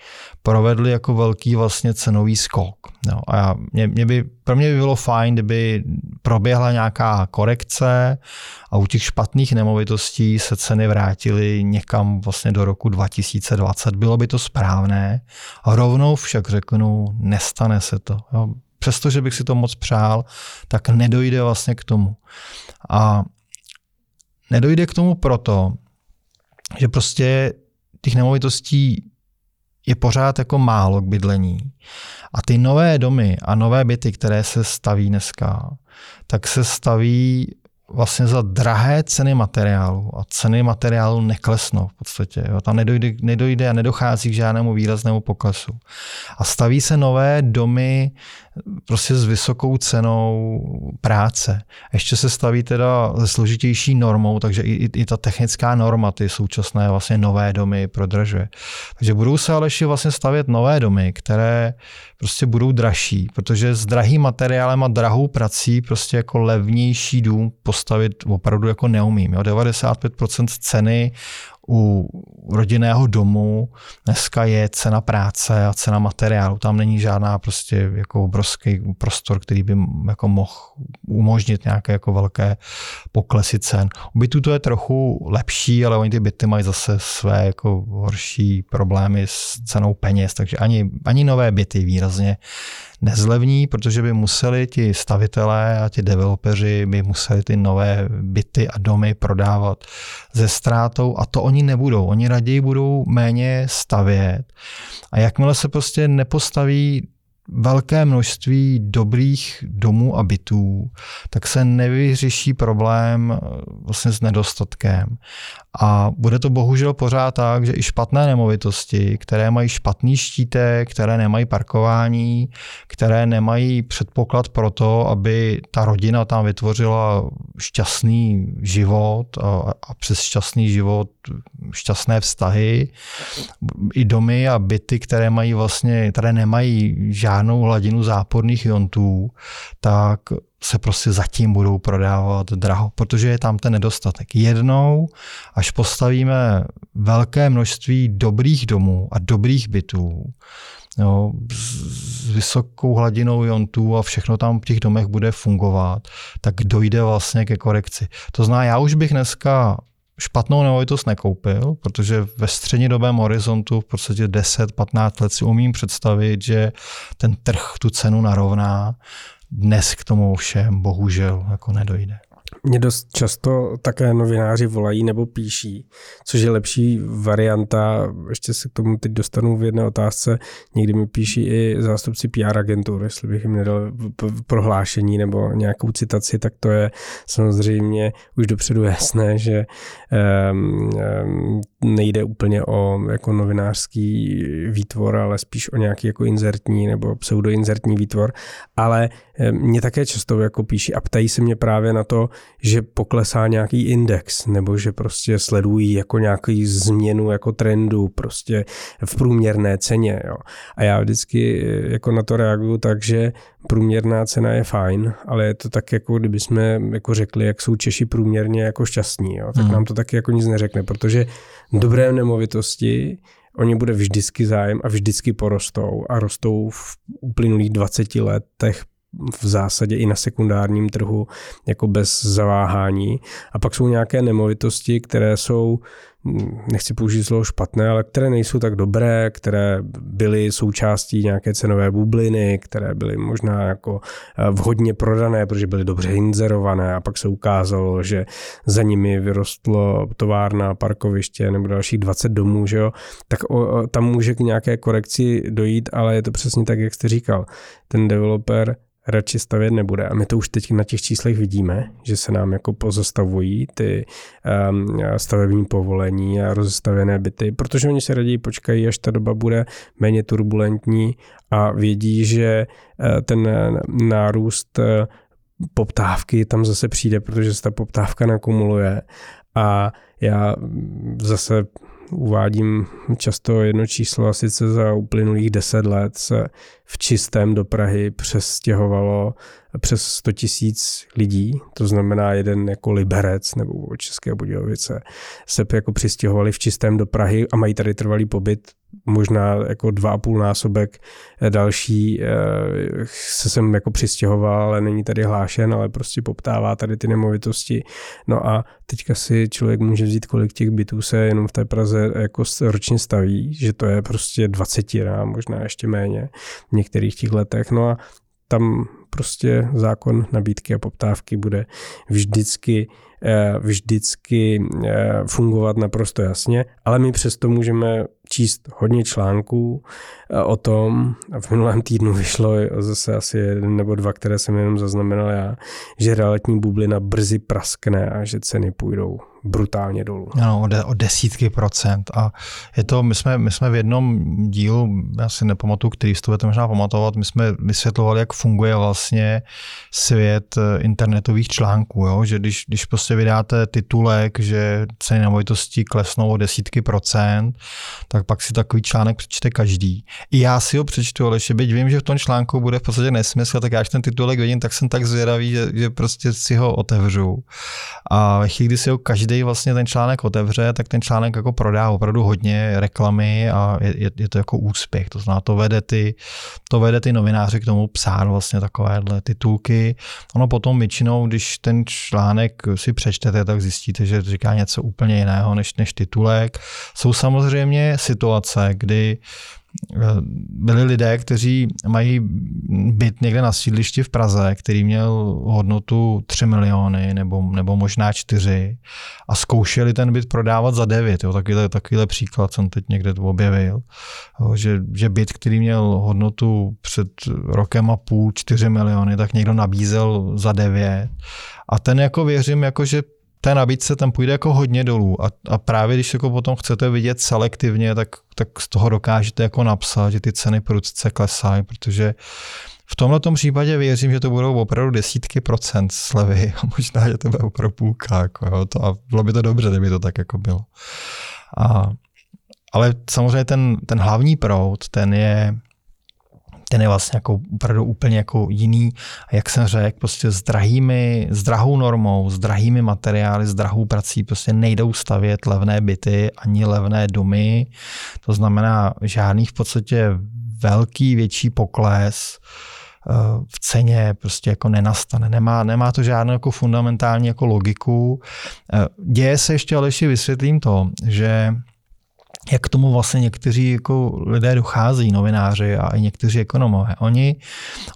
provedli jako velký vlastně cenový skok. No, a já, mě, mě by, pro mě by bylo fajn, kdyby proběhla nějaká korekce a u těch špatných nemovitostí se ceny vrátily někam vlastně do roku 2020. Bylo by to správné. A rovnou však řeknu, nestane se to. Jo. Přestože bych si to moc přál, tak nedojde vlastně k tomu. A nedojde k tomu proto, že prostě těch nemovitostí je pořád jako málo k bydlení. A ty nové domy a nové byty, které se staví dneska, tak se staví vlastně za drahé ceny materiálu a ceny materiálu neklesnou v podstatě. Jo. Tam nedojde, nedojde a nedochází k žádnému výraznému poklesu. A staví se nové domy prostě s vysokou cenou práce. Ještě se staví teda se složitější normou, takže i, i ta technická norma ty současné vlastně nové domy prodražuje. Takže budou se ale ještě vlastně stavět nové domy, které prostě budou dražší, protože s drahým materiálem a drahou prací prostě jako levnější dům postavit opravdu jako neumím. Jo. 95% ceny u rodinného domu dneska je cena práce a cena materiálu. Tam není žádná prostě jako obrovský prostor, který by jako mohl umožnit nějaké jako velké poklesy cen. U bytů to je trochu lepší, ale oni ty byty mají zase své jako horší problémy s cenou peněz, takže ani, ani nové byty výrazně nezlevní, protože by museli ti stavitelé a ti developeři by museli ty nové byty a domy prodávat ze ztrátou a to oni nebudou. Oni raději budou méně stavět. A jakmile se prostě nepostaví velké množství dobrých domů a bytů, tak se nevyřeší problém eh, vlastně s nedostatkem. A bude to bohužel pořád tak, že i špatné nemovitosti, které mají špatný štítek, které nemají parkování, které nemají předpoklad pro to, aby ta rodina tam vytvořila šťastný život a, a přes šťastný život šťastné vztahy, i domy a byty, které mají vlastně, které nemají žádnou hladinu záporných iontů, tak se prostě zatím budou prodávat draho, protože je tam ten nedostatek. Jednou, až postavíme velké množství dobrých domů a dobrých bytů, jo, s vysokou hladinou iontů a všechno tam v těch domech bude fungovat, tak dojde vlastně ke korekci. To znamená, já už bych dneska špatnou nemovitost nekoupil, protože ve střednědobém horizontu v podstatě 10-15 let si umím představit, že ten trh tu cenu narovná. Dnes k tomu všem bohužel jako nedojde. Mě dost často také novináři volají nebo píší, což je lepší varianta, ještě se k tomu teď dostanu v jedné otázce, někdy mi píší i zástupci PR agentur, jestli bych jim nedal prohlášení nebo nějakou citaci, tak to je samozřejmě už dopředu jasné, že nejde úplně o jako novinářský výtvor, ale spíš o nějaký jako inzertní nebo pseudoinzertní výtvor, ale mě také často jako píší a ptají se mě právě na to, že poklesá nějaký index, nebo že prostě sledují jako nějaký změnu jako trendu prostě v průměrné ceně. Jo. A já vždycky eh, jako na to reaguju tak, že průměrná cena je fajn, ale je to tak jako kdyby jsme jako řekli, jak jsou Češi průměrně jako šťastní, jo. tak mm. nám to taky jako nic neřekne, protože dobré nemovitosti oni bude vždycky zájem a vždycky porostou a rostou v uplynulých 20 letech v zásadě i na sekundárním trhu jako bez zaváhání. A pak jsou nějaké nemovitosti, které jsou, nechci použít slovo špatné, ale které nejsou tak dobré, které byly součástí nějaké cenové bubliny, které byly možná jako eh, vhodně prodané, protože byly dobře inzerované a pak se ukázalo, že za nimi vyrostlo továrna, parkoviště nebo dalších 20 domů, že jo? tak o, tam může k nějaké korekci dojít, ale je to přesně tak, jak jste říkal. Ten developer radši stavět nebude. A my to už teď na těch číslech vidíme, že se nám jako pozastavují ty um, stavební povolení a rozestavěné byty, protože oni se raději počkají, až ta doba bude méně turbulentní a vědí, že uh, ten nárůst uh, poptávky tam zase přijde, protože se ta poptávka nakumuluje. A já zase uvádím často jedno číslo, a sice za uplynulých deset let se v čistém do Prahy přestěhovalo přes 100 tisíc lidí, to znamená jeden jako Liberec nebo České Budějovice, se jako přistěhovali v čistém do Prahy a mají tady trvalý pobyt možná jako dva a půl násobek další eh, se sem jako přistěhoval, ale není tady hlášen, ale prostě poptává tady ty nemovitosti. No a teďka si člověk může vzít, kolik těch bytů se jenom v té Praze jako ročně staví, že to je prostě 20 možná ještě méně některých těch letech. No a tam prostě zákon nabídky a poptávky bude vždycky Eh, vždycky eh, fungovat naprosto jasně, ale my přesto můžeme číst hodně článků eh, o tom, a v minulém týdnu vyšlo zase asi jeden nebo dva, které jsem jenom zaznamenal já, že realitní bublina brzy praskne a že ceny půjdou brutálně dolů. Ano, o, o desítky procent. A je to, my jsme, my jsme v jednom dílu, já si nepamatuju, který to budete možná pamatovat, my jsme vysvětlovali, jak funguje vlastně svět internetových článků, jo? že když, když prostě vydáte titulek, že ceny nemovitostí klesnou o desítky procent, tak pak si takový článek přečte každý. I já si ho přečtu, ale ještě byť vím, že v tom článku bude v podstatě nesmysl, tak já až ten titulek vidím, tak jsem tak zvědavý, že, že prostě si ho otevřu. A ve chvíli, kdy si ho každý vlastně ten článek otevře, tak ten článek jako prodá opravdu hodně reklamy a je, je to jako úspěch. To znamená, to vede ty, to vede ty novináři k tomu psát vlastně takovéhle titulky. Ono potom většinou, když ten článek si přečtete, tak zjistíte, že říká něco úplně jiného než, než titulek. Jsou samozřejmě situace, kdy eh, byli lidé, kteří mají byt někde na sídlišti v Praze, který měl hodnotu 3 miliony nebo, nebo možná 4 a zkoušeli ten byt prodávat za 9. Jo, takovýhle, takovýhle příklad jsem teď někde objevil, jo, že, že byt, který měl hodnotu před rokem a půl 4 miliony, tak někdo nabízel za 9 a ten jako věřím, jako že té nabídce tam půjde jako hodně dolů a, a právě když jako potom chcete vidět selektivně, tak, tak z toho dokážete jako napsat, že ty ceny prudce klesají, protože v tomhle případě věřím, že to budou opravdu desítky procent slevy a možná, že to bude opravdu půlka. Jako, jo, to, a bylo by to dobře, kdyby to tak jako bylo. A, ale samozřejmě ten, ten hlavní proud, ten je ten je vlastně jako opravdu úplně jako jiný. Jak jsem řekl, prostě s drahými, s drahou normou, s drahými materiály, s drahou prací prostě nejdou stavět levné byty ani levné domy. To znamená žádný v podstatě velký, větší pokles eh, v ceně prostě jako nenastane. Nemá, nemá to žádnou jako fundamentální jako logiku. Eh, děje se ještě, ale ještě vysvětlím to, že jak k tomu vlastně někteří jako lidé dochází, novináři a i někteří ekonomové. Oni,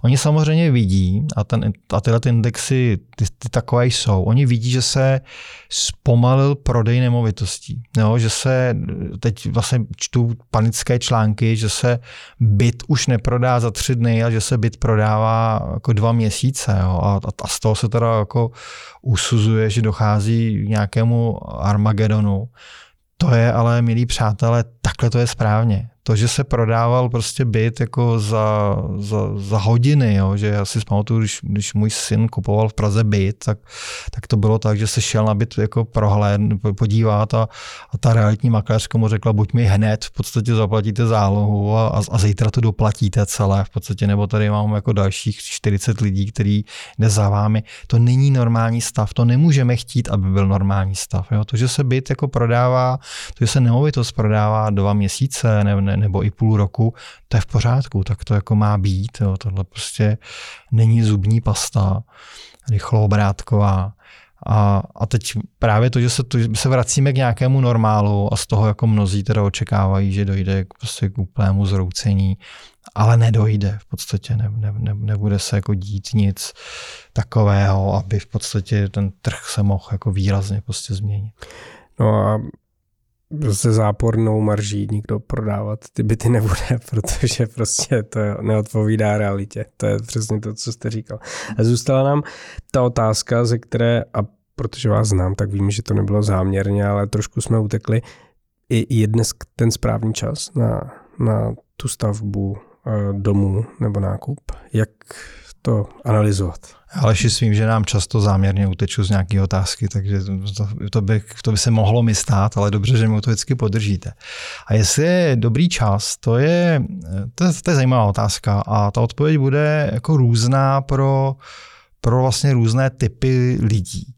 oni samozřejmě vidí, a, ten, a tyhle ty indexy ty, ty takové jsou, oni vidí, že se zpomalil prodej nemovitostí. Jo, že se, teď vlastně čtu panické články, že se byt už neprodá za tři dny a že se byt prodává jako dva měsíce. Jo, a, a z toho se teda jako usuzuje, že dochází k nějakému Armagedonu. To je ale, milí přátelé, takhle to je správně to, že se prodával prostě byt jako za, za, za hodiny, jo, že já si pamatuju, když, když můj syn kupoval v Praze byt, tak, tak to bylo tak, že se šel na byt jako prohled, podívat a, a ta realitní makléřka mu řekla, buď mi hned v podstatě zaplatíte zálohu a, a, a zítra to doplatíte celé v podstatě, nebo tady mám jako dalších 40 lidí, který jde za vámi. To není normální stav, to nemůžeme chtít, aby byl normální stav. Jo. To, že se byt jako prodává, to, že se nemovitost prodává dva měsíce, ne, ne, nebo i půl roku, to je v pořádku, tak to jako má být. Jo. Tohle prostě není zubní pasta, rychloobrátková. A, a teď právě to, že se, to, se vracíme k nějakému normálu a z toho jako mnozí teda očekávají, že dojde k, prostě k úplnému zroucení, ale nedojde v podstatě, ne, ne, ne, nebude se jako dít nic takového, aby v podstatě ten trh se mohl jako výrazně prostě změnit. No a se zápornou marží nikdo prodávat ty byty nebude, protože prostě to neodpovídá realitě. To je přesně to, co jste říkal. A zůstala nám ta otázka, ze které, a protože vás znám, tak vím, že to nebylo záměrně, ale trošku jsme utekli. Je dnes ten správný čas na, na tu stavbu eh, domu nebo nákup? Jak to analyzovat? Ale si svým, že nám často záměrně uteču z nějaké otázky, takže to, to, by, to by se mohlo mi stát, ale dobře, že mi to vždycky podržíte. A jestli je dobrý čas, to je, to je, to je zajímavá otázka a ta odpověď bude jako různá pro, pro vlastně různé typy lidí.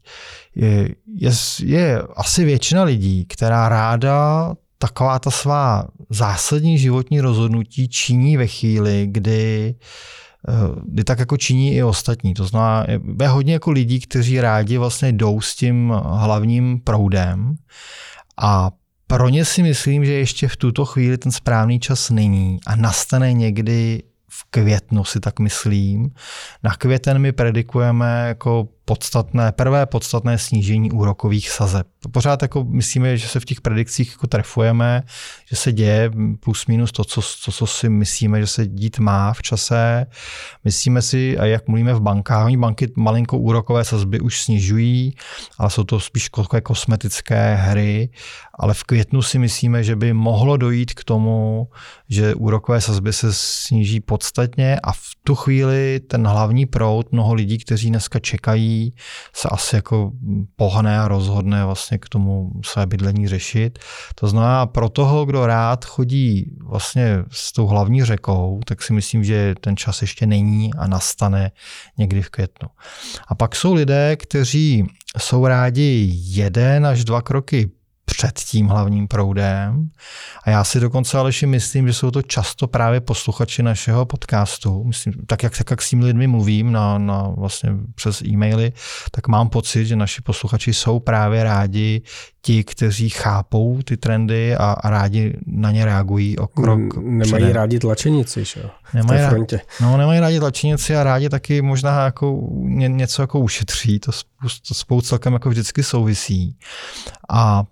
Je, je, je asi většina lidí, která ráda taková ta svá zásadní životní rozhodnutí činí ve chvíli, kdy kdy tak jako činí i ostatní. To znamená, je hodně jako lidí, kteří rádi vlastně jdou s tím hlavním proudem a pro ně si myslím, že ještě v tuto chvíli ten správný čas není a nastane někdy v květnu si tak myslím. Na květen my predikujeme jako podstatné, prvé podstatné snížení úrokových sazeb. Pořád jako myslíme, že se v těch predikcích jako trefujeme, že se děje plus minus to, co, co, co si myslíme, že se dít má v čase. Myslíme si, a jak mluvíme v bankách, oni banky malinko úrokové sazby už snižují, ale jsou to spíš kosmetické hry, ale v květnu si myslíme, že by mohlo dojít k tomu, že úrokové sazby se sníží podstatně a v tu chvíli ten hlavní proud, mnoho lidí, kteří dneska čekají, se asi jako pohne a rozhodne vlastně k tomu své bydlení řešit. To znamená, pro toho, kdo rád chodí vlastně s tou hlavní řekou, tak si myslím, že ten čas ještě není a nastane někdy v květnu. A pak jsou lidé, kteří jsou rádi jeden až dva kroky před tím hlavním proudem. A já si dokonce Aleši myslím, že jsou to často právě posluchači našeho podcastu. Myslím, tak jak, jak s těmi lidmi mluvím na, na vlastně přes e-maily, tak mám pocit, že naši posluchači jsou právě rádi ti, kteří chápou ty trendy a, a rádi na ně reagují o krok Nemají předem. rádi tlačenici, že jo? Nemají, rádi, no, nemají rádi tlačenici a rádi taky možná jako ně, něco jako ušetří. To, to spolu celkem jako vždycky souvisí. A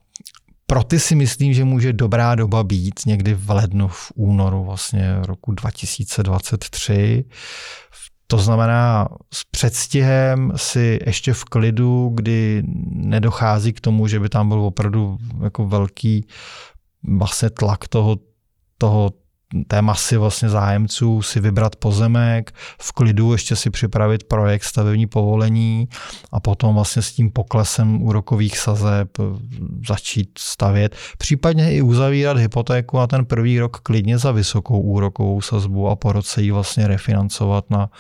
pro ty si myslím, že může dobrá doba být někdy v lednu, v únoru vlastně roku 2023. To znamená s předstihem si ještě v klidu, kdy nedochází k tomu, že by tam byl opravdu jako velký vlastně tlak toho, toho té masy vlastně zájemců si vybrat pozemek, v klidu ještě si připravit projekt stavební povolení a potom vlastně s tím poklesem úrokových sazeb začít stavět, případně i uzavírat hypotéku na ten první rok klidně za vysokou úrokovou sazbu a po roce ji vlastně refinancovat na,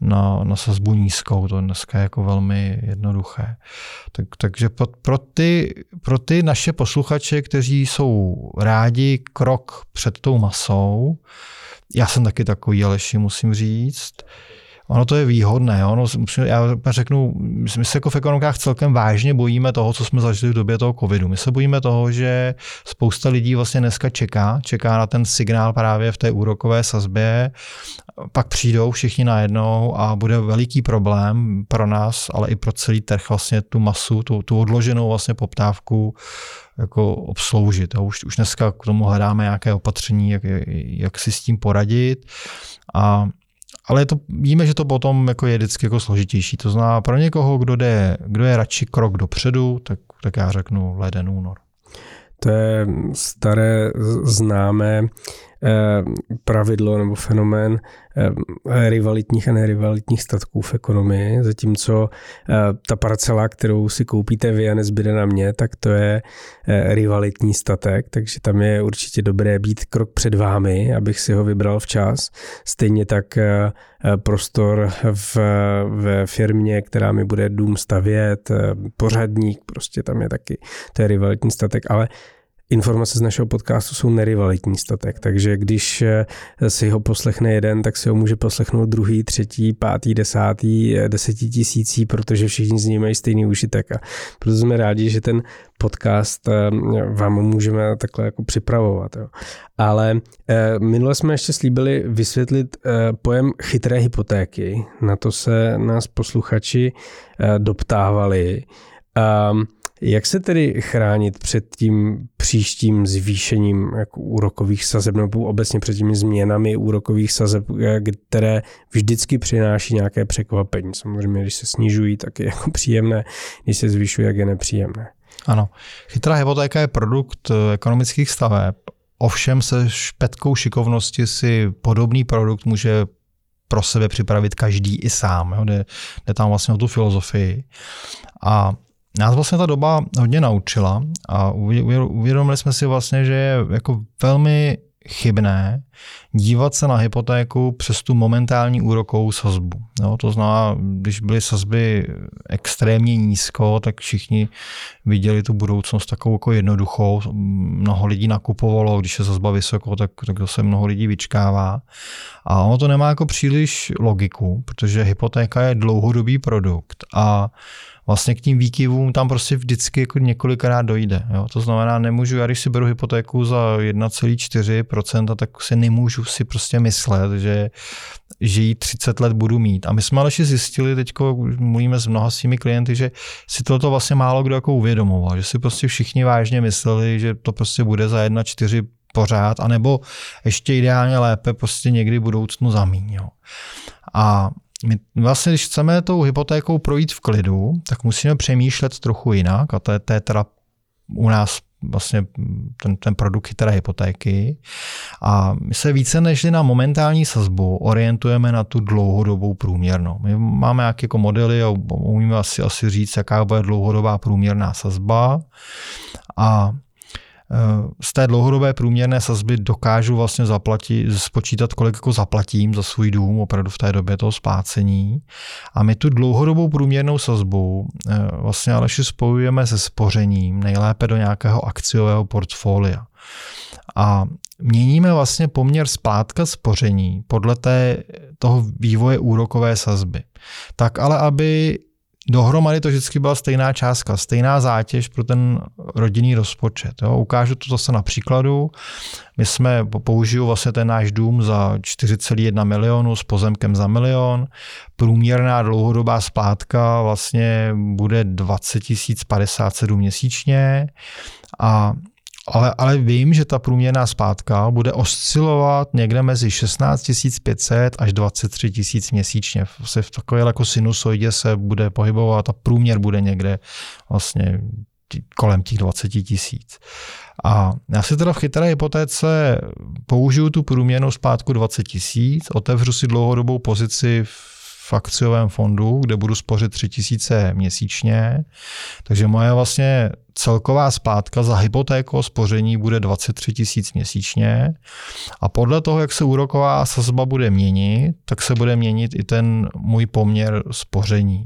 na, na sazbu nízkou. To dneska je jako velmi jednoduché. Tak, takže pro, pro, ty, pro ty naše posluchače, kteří jsou rádi krok před tou masou, já jsem taky takový Aleši, musím říct, ono to je výhodné. Ono, já řeknu, my se jako v ekonomikách celkem vážně bojíme toho, co jsme zažili v době toho covidu. My se bojíme toho, že spousta lidí vlastně dneska čeká, čeká na ten signál právě v té úrokové sazbě, pak přijdou všichni najednou a bude veliký problém pro nás, ale i pro celý trh vlastně tu masu, tu, tu odloženou vlastně poptávku jako obsloužit. A už, už dneska k tomu hledáme nějaké opatření, jak, jak si s tím poradit. A ale to, víme, že to potom jako je vždycky jako složitější. To znamená, pro někoho, kdo, jde, kdo je radši krok dopředu, tak, tak já řeknu leden, únor. To je staré známé pravidlo nebo fenomén eh, rivalitních a nerivalitních statků v ekonomii, zatímco eh, ta parcela, kterou si koupíte vy a nezbyde na mě, tak to je rivalitní statek, takže tam je určitě dobré být krok před vámi, abych si ho vybral včas. Stejně tak prostor v, ve firmě, která mi bude dům stavět, pořadník, prostě tam je taky, to je rivalitní statek, ale Informace z našeho podcastu jsou nerivalitní statek, takže když eh, si ho poslechne jeden, tak si ho může poslechnout druhý, třetí, pátý, desátý, eh, desetitisící, protože všichni z ní mají stejný užitek a proto jsme rádi, že ten podcast eh, vám můžeme takhle jako připravovat. Jo. Ale minule jsme ještě slíbili vysvětlit pojem chytré hypotéky. Na to se nás posluchači doptávali. Um, jak se tedy chránit před tím příštím zvýšením jako úrokových sazeb nebo obecně před těmi změnami úrokových sazeb, které vždycky přináší nějaké překvapení? Samozřejmě, když se snižují, tak je jako příjemné, když se zvyšují, jak je nepříjemné. Ano. Chytrá hypotéka je produkt eh, ekonomických staveb. Ovšem se špetkou šikovnosti si podobný produkt může pro sebe připravit každý i sám. Jo? Jde, jde tam vlastně o tu filozofii. A nás vlastně ta doba hodně naučila a uvědomili jsme si vlastně, že je jako velmi chybné dívat se na hypotéku přes tu momentální úrokovou sazbu. No, to znamená, když byly sazby extrémně nízko, tak všichni viděli tu budoucnost takovou jako jednoduchou. Mnoho lidí nakupovalo, když je sazba vysoko, tak, tak se mnoho lidí vyčkává. A ono to nemá jako příliš logiku, protože hypotéka je dlouhodobý produkt a vlastně k tím výkyvům tam prostě vždycky jako několikrát dojde. Jo? To znamená, nemůžu, já když si beru hypotéku za 1,4%, tak si nemůžu si prostě myslet, že, že jí 30 let budu mít. A my jsme ale zjistili, teď mluvíme s mnoha svými klienty, že si toto vlastně málo kdo jako uvědomoval, že si prostě všichni vážně mysleli, že to prostě bude za jedna čtyři pořád, anebo ještě ideálně lépe prostě někdy budoucnu zamíň. A my vlastně, když chceme tou hypotékou projít v klidu, tak musíme přemýšlet trochu jinak a to je, to je teda u nás vlastně ten, ten produkt chytré hypotéky. A my se více než na momentální sazbu orientujeme na tu dlouhodobou průměrnou. My máme nějaké jako modely a umíme asi, asi říct, jaká bude dlouhodobá průměrná sazba. A z té dlouhodobé průměrné sazby dokážu vlastně zaplatit, spočítat, kolik jako zaplatím za svůj dům opravdu v té době toho splácení. A my tu dlouhodobou průměrnou sazbu eh, vlastně Aleši spojujeme se spořením nejlépe do nějakého akciového portfolia. A měníme vlastně poměr splátka spoření podle té, toho vývoje úrokové sazby. Tak ale, aby dohromady to vždycky byla stejná částka, stejná zátěž pro ten rodinný rozpočet. Jo. Ukážu to zase na příkladu. My jsme, použiju vlastně ten náš dům za 4,1 milionu s pozemkem za milion. Průměrná dlouhodobá splátka vlastně bude 20 057 měsíčně a ale, ale vím, že ta průměrná splátka bude oscilovat někde mezi 16 500 až 23 000 měsíčně. Se v takové jako sinusoidě se bude pohybovat a průměr bude někde vlastně kolem těch 20 tisíc. A já si teda v chytré hypotéce použiju tu průměrnou splátku 20 tisíc, otevřu si dlouhodobou pozici v akciovém fondu, kde budu spořit 3 tisíce měsíčně. Takže moje vlastně celková splátka za hypotéku spoření bude 23 tisíc měsíčně a podle toho, jak se úroková sazba bude měnit, tak se bude měnit i ten můj poměr spoření.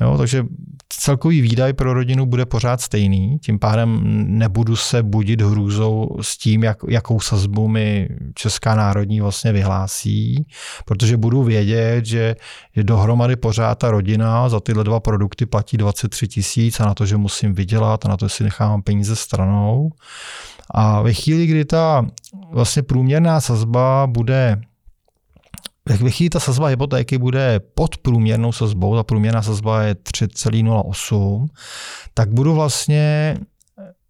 Jo, takže celkový výdaj pro rodinu bude pořád stejný, tím pádem nebudu se budit hrůzou s tím, jak, jakou sazbu mi Česká národní vlastně vyhlásí, protože budu vědět, že, že dohromady pořád ta rodina za tyhle dva produkty platí 23 tisíc a na to, že musím vydělat a na to, si nechávám peníze stranou. A ve chvíli, kdy ta vlastně průměrná sazba bude ve chvíli ta sazba hypotéky bude pod průměrnou sazbou, ta průměrná sazba je 3,08, tak budu vlastně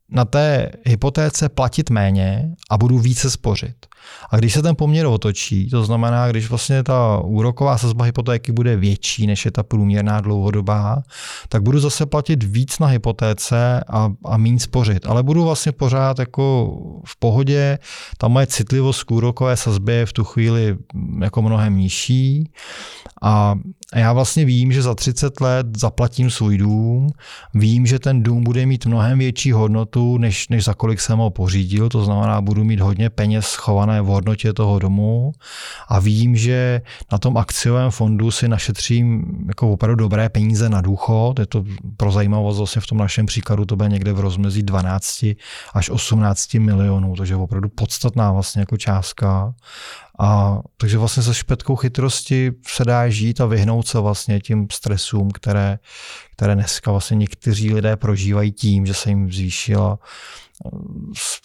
na té hypotéce platit méně a budu více spořit. A když se ten poměr otočí, to znamená, když vlastně ta úroková sazba hypotéky bude větší, než je ta průměrná dlouhodobá, tak budu zase platit víc na hypotéce a, a méně spořit. Ale budu vlastně pořád jako v pohodě, ta moje citlivost k úrokové sazbě je v tu chvíli jako mnohem nižší. A já vlastně vím, že za 30 let zaplatím svůj dům, vím, že ten dům bude mít mnohem větší hodnotu, než, než za kolik jsem ho pořídil, to znamená, budu mít hodně peněz schované v hodnotě toho domu a vím, že na tom akciovém fondu si našetřím jako opravdu dobré peníze na důchod, je to pro zajímavost vlastně v tom našem příkladu to bude někde v rozmezí 12 až 18 milionů, takže opravdu podstatná vlastně jako částka. A takže vlastně se špetkou chytrosti se dá žít a vyhnout se vlastně tím stresům, které, které dneska vlastně někteří lidé prožívají tím, že se jim zvýšila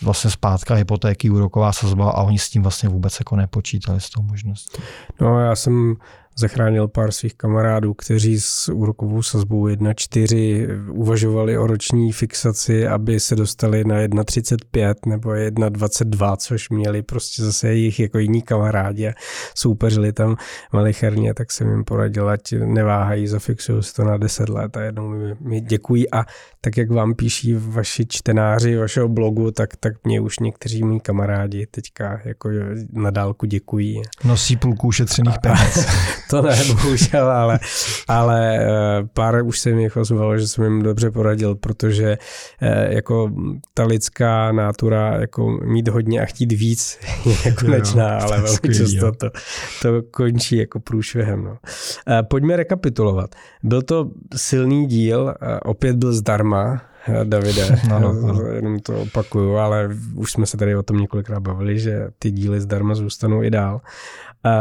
vlastně zpátka hypotéky, úroková sazba a oni s tím vlastně vůbec jako nepočítali s tou možností. No já jsem zachránil pár svých kamarádů, kteří s úrokovou sazbou 1,4 uvažovali o roční fixaci, aby se dostali na 1,35 nebo 1,22, což měli prostě zase jejich jako jiní kamarádi a soupeřili tam malicherně, tak jsem jim poradil, ať neváhají, zafixují si to na 10 let a jednou mi, mi děkují a tak jak vám píší vaši čtenáři vašeho blogu, tak, tak mě už někteří mý kamarádi teďka jako na dálku děkují. Nosí půlku ušetřených peněz. to ne, bohužel, ale, ale eh, pár už se mi ozvalo, že jsem jim dobře poradil, protože eh, jako ta lidská nátura, jako mít hodně a chtít víc je nekonečná, jo, ale velmi často to, to končí jako průšvihem. No. Eh, pojďme rekapitulovat. Byl to silný díl, opět byl zdarma, Davide, ano, ano. jenom to opakuju, ale už jsme se tady o tom několikrát bavili, že ty díly zdarma zůstanou i dál.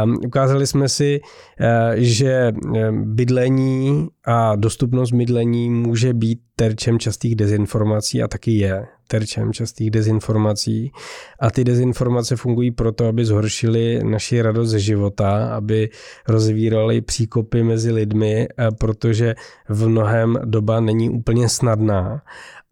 Um, ukázali jsme si, uh, že bydlení a dostupnost bydlení může být terčem častých dezinformací a taky je. Terčem častých dezinformací a ty dezinformace fungují proto, aby zhoršili naši radost ze života, aby rozvírali příkopy mezi lidmi, protože v mnohem doba není úplně snadná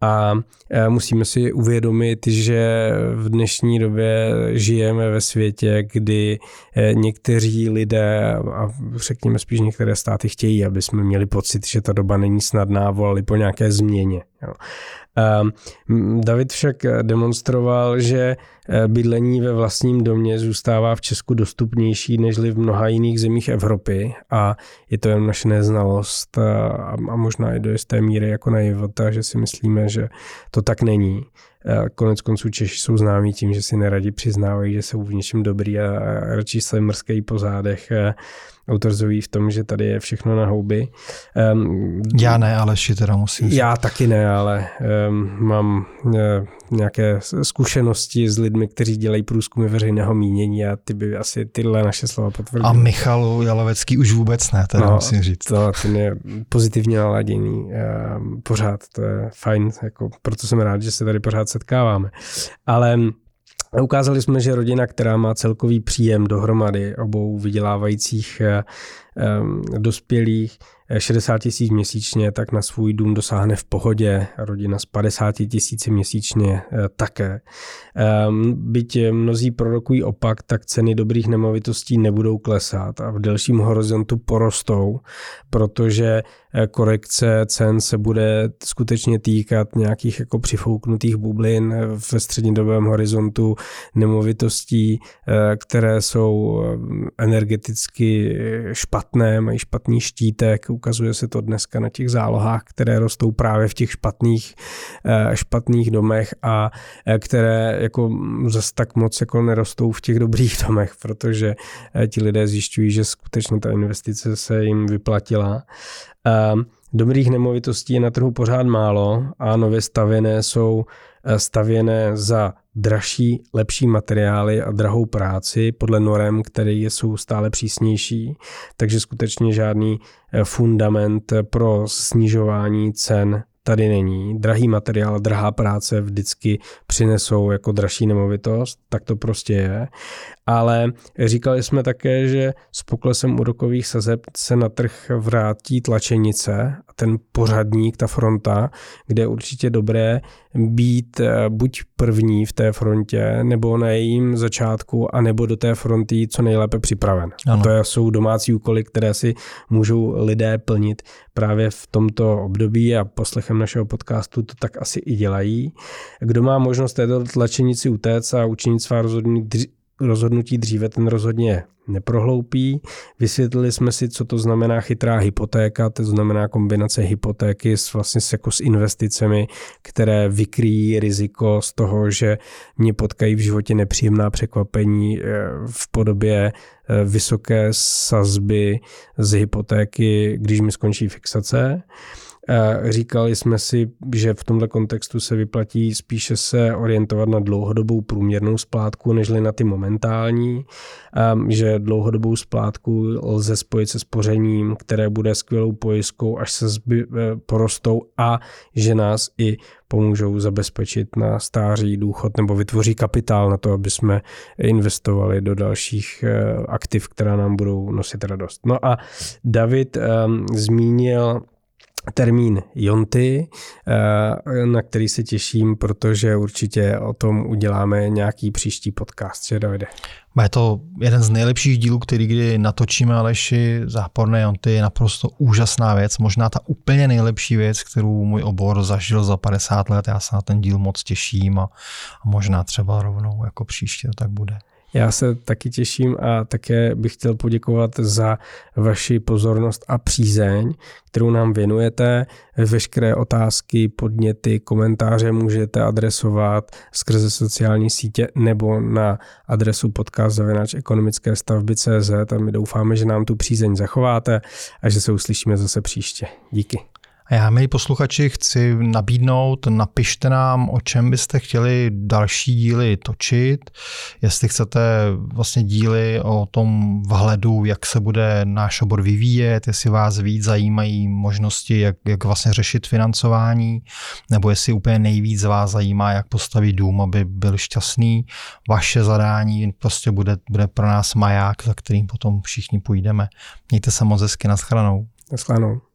a e, musíme si uvědomit, že v dnešní době žijeme ve světě, kdy e, někteří lidé a řekněme spíš některé státy chtějí, aby jsme měli pocit, že ta doba není snadná, volali po nějaké změně. Ehm, David však demonstroval, že eh, bydlení ve vlastním domě zůstává v Česku dostupnější než v mnoha jiných zemích Evropy a je to jen naše neznalost a, možná i do jisté míry jako naivota, že si myslíme, že to tak není. Konec konců Češi jsou známí tím, že si neradi přiznávají, že jsou v něčem dobrý a radši se mrskejí po zádech autorzují v tom, že tady je všechno na houby. Um, já ne, ale teda musím. Já taky ne, ale um, mám uh, nějaké zkušenosti s lidmi, kteří dělají průzkumy veřejného mínění a ty by asi tyhle naše slova potvrdili. A Michal Jalovecký už vůbec ne, teda no, musím říct. To, ten je pozitivně naladěný um, pořád, to je fajn, jako, proto jsem rád, že se tady pořád setkáváme. Ale Ukázali jsme, že rodina, která má celkový příjem dohromady obou vydělávajících eh, eh, dospělých 60 tisíc měsíčně, tak na svůj dům dosáhne v pohodě. Rodina z 50 tisíci měsíčně eh, také. Ehm, byť mnozí prorokují opak, tak ceny dobrých nemovitostí nebudou klesat a v delším horizontu porostou, protože eh, korekce cen se bude skutečně týkat nějakých jako přifouknutých bublin ve střednědobém horizontu nemovitostí, eh, které jsou energeticky špatné, mají špatný štítek, ukazuje se to dneska na těch zálohách, které rostou právě v těch špatných, eh, špatných domech a eh, které jako zase tak moc jako nerostou v těch dobrých domech, protože eh, ti lidé zjišťují, že skutečně ta investice se jim vyplatila. Dobrých nemovitostí je na trhu pořád málo a nově stavěné jsou stavěné za dražší, lepší materiály a drahou práci podle norem, které jsou stále přísnější, takže skutečně žádný eh, fundament pro snižování cen tady není. Drahý materiál, drahá práce vždycky přinesou jako dražší nemovitost, tak to prostě je. Ale říkali jsme také, že s poklesem úrokových sazeb se na trh vrátí tlačenice a ten pořadník, ta fronta, kde je určitě dobré být eh, buď první v té frontě, nebo na jejím začátku, a nebo do té fronty co nejlépe připraven. Ano. A to jsou domácí úkoly, které si můžou lidé plnit právě v tomto období a poslechem našeho podcastu to tak asi i dělají. Kdo má možnost této tlačenici utéct a učinit svá rozhodnutí rozhodnutí dříve, ten rozhodně neprohloupí. Vysvětlili jsme si, co to znamená chytrá hypotéka, to znamená kombinace hypotéky s, vlastně s, jako s investicemi, které vykryjí riziko z toho, že mě potkají v životě nepříjemná překvapení eh, v podobě eh, vysoké sazby z hypotéky, když mi skončí fixace. Říkali jsme si, že v tomto kontextu se vyplatí spíše se orientovat na dlouhodobou průměrnou splátku, nežli na ty momentální, že dlouhodobou splátku lze spojit se spořením, které bude skvělou pojistkou, až se zby, e, porostou a že nás i pomůžou zabezpečit na stáří důchod nebo vytvoří kapitál na to, aby jsme investovali do dalších e, aktiv, která nám budou nosit radost. No a David um, zmínil termín Jonty, eh, na který se těším, protože určitě o tom uděláme nějaký příští podcast, že Davide? Je to jeden z nejlepších dílů, který kdy natočíme Aleši. Záporné Jonty je naprosto úžasná věc, možná ta úplně nejlepší věc, kterou můj obor zažil za 50 let. Já se na ten díl moc těším a, a možná třeba rovnou jako příště to tak bude. Já se taky těším a také bych chtěl poděkovat za vaši pozornost a přízeň, kterou nám věnujete. Veškeré otázky, podněty, komentáře můžete adresovat skrze sociální sítě nebo na adresu podcast ekonomické stavby CZ a my doufáme, že nám tu přízeň zachováte a že se uslyšíme zase příště. Díky. A já, milí posluchači, chci nabídnout, napište nám, o čem byste chtěli další díly točit, jestli chcete vlastně díly o tom vhledu, jak se bude náš obor vyvíjet, jestli vás víc zajímají možnosti, jak, jak vlastně řešit financování, nebo jestli úplně nejvíc vás zajímá, jak postavit dům, aby byl šťastný. Vaše zadání prostě bude, bude pro nás maják, za kterým potom všichni půjdeme. Mějte se moc hezky, naschledanou. Naschledanou.